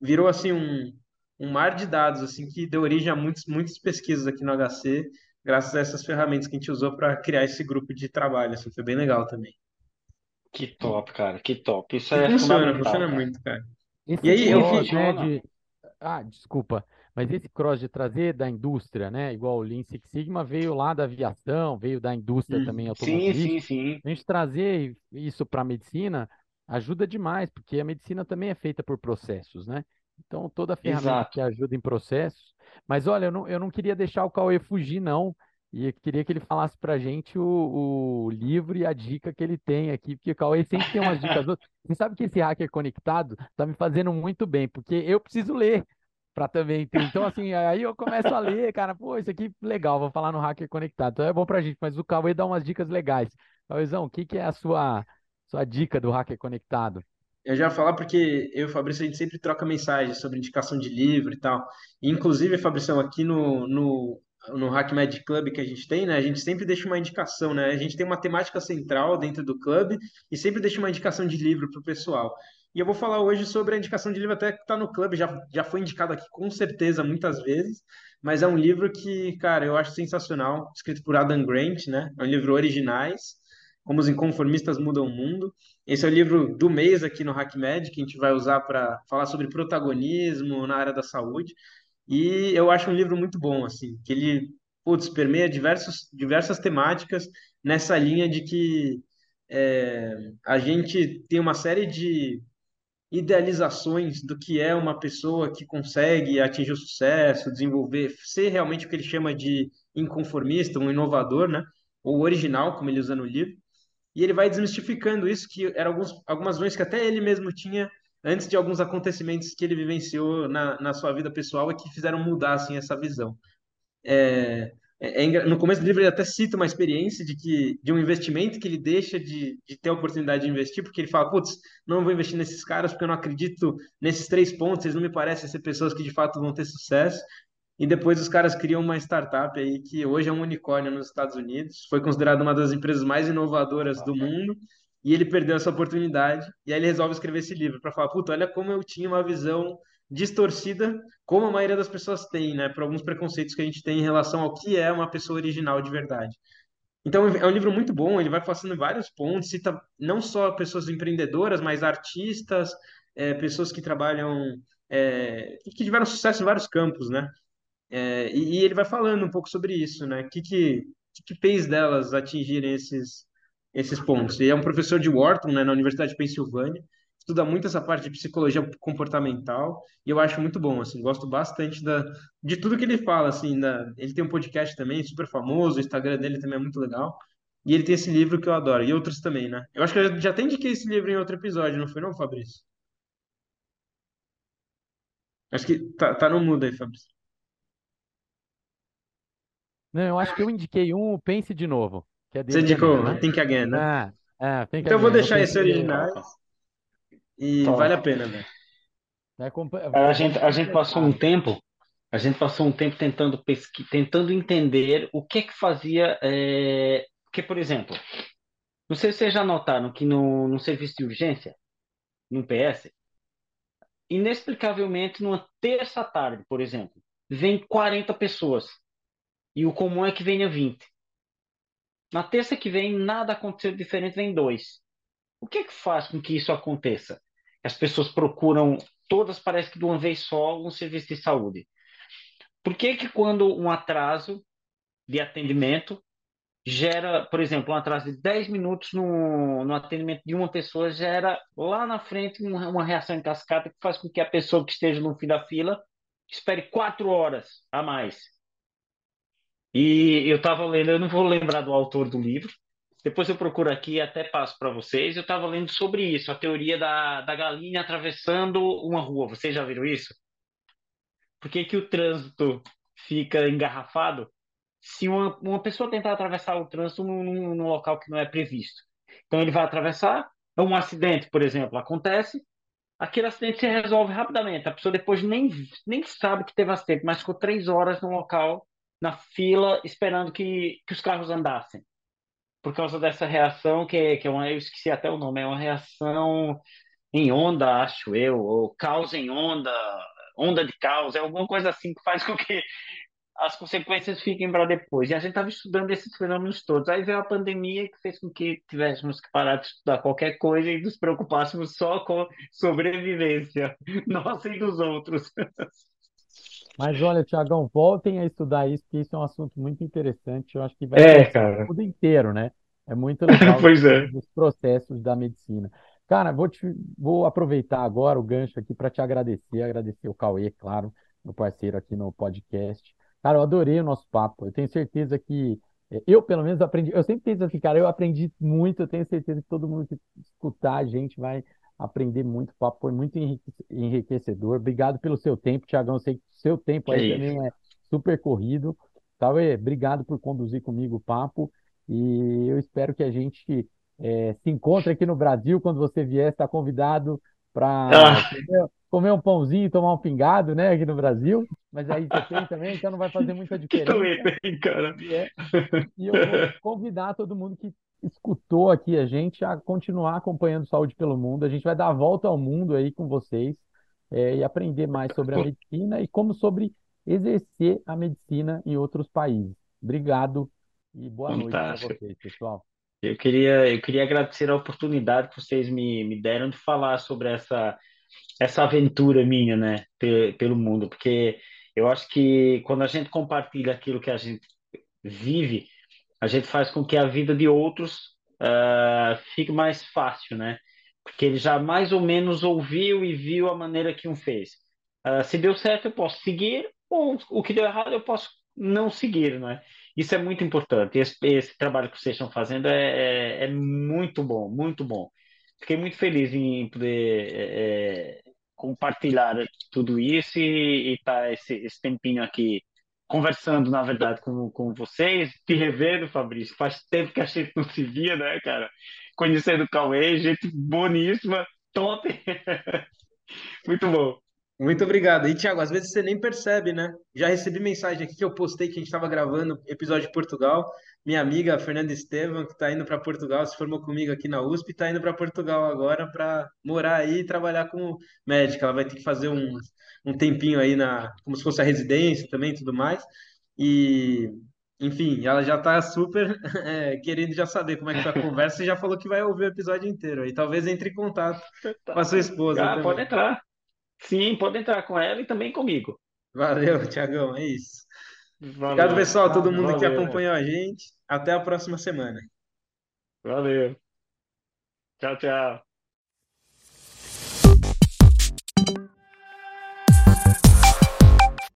virou, assim, um, um mar de dados, assim, que deu origem a muitos, muitas pesquisas aqui no HC, graças a essas ferramentas que a gente usou para criar esse grupo de trabalho, assim, foi bem legal também. Que top, cara, que top. Isso E é funciona, fundamental, funciona cara. muito, cara. Esse E aí, eu cross, vi, né, de... Ah, desculpa, mas esse cross de trazer da indústria, né, igual o Lean Six Sigma veio lá da aviação, veio da indústria Uhum. também Sim, sim, automobilística. sim. A gente trazer isso para a medicina ajuda demais, porque a medicina também é feita por processos, né? Então, toda ferramenta Exato. que ajuda em processos. Mas olha, eu não, eu não queria deixar o Cauê fugir, não. E eu queria que ele falasse para a gente o, o livro e a dica que ele tem aqui, porque o Cauê sempre tem umas dicas. outras. Você sabe que esse hacker conectado está me fazendo muito bem, porque eu preciso ler para também ter. Então, assim, aí eu começo a ler, cara, pô, isso aqui legal, vou falar no hacker conectado. Então é bom pra gente, mas o Cauê dá umas dicas legais. Cauêzão, o que que é a sua, sua dica do hacker conectado? Eu já ia falar porque eu e o Fabrício a gente sempre troca mensagens sobre indicação de livro e tal. Inclusive, Fabrício, aqui no, no, no Hack Magic Club que a gente tem, né? A gente sempre deixa uma indicação, né? A gente tem uma temática central dentro do clube e sempre deixa uma indicação de livro para o pessoal. E eu vou falar hoje sobre a indicação de livro até que está no clube, já, já foi indicado aqui com certeza muitas vezes, mas é um livro que, cara, eu acho sensacional, escrito por Adam Grant, né? É um livro originais, Como os Inconformistas Mudam o Mundo. Esse é o livro do mês aqui no HackMed, que a gente vai usar para falar sobre protagonismo na área da saúde. E eu acho um livro muito bom, assim, que ele, putz, permeia diversos, diversas temáticas nessa linha de que é, a gente tem uma série de idealizações do que é uma pessoa que consegue atingir o sucesso, desenvolver, ser realmente o que ele chama de inconformista, um inovador, né? Ou original, como ele usa no livro. E ele vai desmistificando isso, que eram alguns, algumas dores que até ele mesmo tinha antes de alguns acontecimentos que ele vivenciou na, na sua vida pessoal e que fizeram mudar assim, essa visão. É, é, é no começo do livro ele até cita uma experiência de que de um investimento que ele deixa de, de ter a oportunidade de investir, porque ele fala, putz, não vou investir nesses caras porque eu não acredito nesses três pontos, eles não me parecem ser pessoas que de fato vão ter sucesso. E depois os caras criam uma startup aí que hoje é um unicórnio nos Estados Unidos, foi considerada uma das empresas mais inovadoras do mundo, e ele perdeu essa oportunidade, e aí ele resolve escrever esse livro para falar, puta, olha como eu tinha uma visão distorcida, como a maioria das pessoas tem, né, por alguns preconceitos que a gente tem em relação ao que é uma pessoa original de verdade. Então é um livro muito bom, ele vai passando vários pontos, cita não só pessoas empreendedoras, mas artistas, é, pessoas que trabalham, é, que tiveram sucesso em vários campos, né? É, e, e ele vai falando um pouco sobre isso, né? O que, que, que fez delas atingirem esses, esses pontos? E é um professor de Wharton, né, na Universidade de Pensilvânia, estuda muito essa parte de psicologia comportamental, e eu acho muito bom, assim, gosto bastante da, de tudo que ele fala, assim, da, ele tem um podcast também, super famoso, o Instagram dele também é muito legal, e ele tem esse livro que eu adoro, e outros também, né? Eu acho que eu já, até indiquei esse livro em outro episódio, não foi não, Fabrício? Acho que tá, tá no mudo aí, Fabrício. Não, eu acho que eu indiquei um, Pense de Novo, que é Você indicou né? Think Again, né? Ah, ah, Think Então eu vou deixar esse originais e Top. vale a pena, velho. é, A é, gente, a gente passou um tempo, a gente passou um tempo tentando pesqui, tentando entender o que que fazia, é, porque, por exemplo, não sei se vocês já notaram que no, no serviço de urgência, no PS, inexplicavelmente, numa terça tarde, por exemplo, vem 40 pessoas e o comum é que venha 20. Na terça que vem, nada aconteceu diferente, vem dois. O que é que faz com que isso aconteça? As pessoas procuram, todas parece que de uma vez só, um serviço de saúde. Por que que quando um atraso de atendimento gera, por exemplo, um atraso de 10 minutos no, no atendimento de uma pessoa, gera lá na frente uma, uma reação em cascata que faz com que a pessoa que esteja no fim da fila espere quatro horas a mais. E eu estava lendo, eu não vou lembrar do autor do livro, depois eu procuro aqui e até passo para vocês. Eu estava lendo sobre isso, a teoria da, da galinha atravessando uma rua. Vocês já viram isso? Por que que o trânsito fica engarrafado se uma, uma pessoa tentar atravessar o trânsito num, num- num local que não é previsto? Então ele vai atravessar, um acidente, por exemplo, acontece, aquele acidente se resolve rapidamente. A pessoa depois nem, nem sabe que teve acidente, mas ficou três horas no local, na fila, esperando que, que os carros andassem por causa dessa reação que que é uma, eu esqueci até o nome, é uma reação em onda, acho eu, ou causa em onda, onda de causa, é alguma coisa assim que faz com que as consequências fiquem para depois. E a gente estava estudando esses fenômenos todos. Aí veio a pandemia que fez com que tivéssemos que parar de estudar qualquer coisa e nos preocupássemos só com sobrevivência, nossa e dos outros. Mas olha, Tiagão, voltem a estudar isso, porque isso é um assunto muito interessante. Eu acho que vai É, influenciar o cara. mundo inteiro, né? É muito legal Pois é. dos processos da medicina. Cara, vou te, vou aproveitar agora o gancho aqui para te agradecer, agradecer o Cauê, claro, meu parceiro aqui no podcast. Cara, eu adorei o nosso papo. Eu tenho certeza que eh, eu, pelo menos, aprendi. Eu sempre penso assim, cara, eu aprendi muito. Eu tenho certeza que todo mundo que escutar a gente vai aprender muito. O papo foi muito enrique- enriquecedor. Obrigado pelo seu tempo, Tiagão. Eu sei que o seu tempo aí também é super corrido. Cauê, obrigado por conduzir comigo o papo. E eu espero que a gente eh, se encontre aqui no Brasil quando você vier. Está convidado para Ah, comer, um pãozinho e tomar um pingado, né, aqui no Brasil. Mas aí você tem também, então não vai fazer muita que também diferença. tem, cara. E, é, e eu vou convidar todo mundo que escutou aqui a gente a continuar acompanhando Saúde pelo Mundo. A gente vai dar a volta ao mundo aí com vocês, é, e aprender mais sobre a medicina e como sobre exercer a medicina em outros países. Obrigado e boa noite para Fantástico. vocês, pessoal. Eu queria, eu queria agradecer a oportunidade que vocês me, me deram de falar sobre essa, essa aventura minha, né, pe- pelo mundo, porque eu acho que quando a gente compartilha aquilo que a gente vive, a gente faz com que a vida de outros ah, fique mais fácil, né? Porque ele já mais ou menos ouviu e viu a maneira que um fez. Ah, se deu certo, eu posso seguir, ou o que deu errado, eu posso não seguir, né? Isso é muito importante. Esse, esse trabalho que vocês estão fazendo é, é, é muito bom, muito bom. Fiquei muito feliz em poder é, é, compartilhar tudo isso e estar esse, esse tempinho aqui conversando, na verdade, com, com vocês, te revendo, Fabrício. Faz tempo que a gente não se via, né, cara? Conhecendo o Cauê, gente boníssima, top. Muito bom. Muito obrigado. E, Thiago, às vezes você nem percebe, né? Já recebi mensagem aqui que eu postei que a gente estava gravando episódio de Portugal. Minha amiga Fernanda Estevam, que está indo para Portugal, se formou comigo aqui na USP, está indo para Portugal agora para morar aí e trabalhar como médica. Ela vai ter que fazer um, um tempinho aí na, como se fosse a residência também, e tudo mais. E, enfim, ela já está super é, querendo já saber como é que foi a conversa e já falou que vai ouvir o episódio inteiro. E talvez entre em contato com a sua esposa Ah, pode entrar. Sim, pode entrar com ela e também comigo. Valeu, Tiagão, é isso. Obrigado, Valeu, pessoal, todo Obrigado, mundo que valeu, acompanhou a gente. Até a próxima semana. valeu. Tchau, tchau.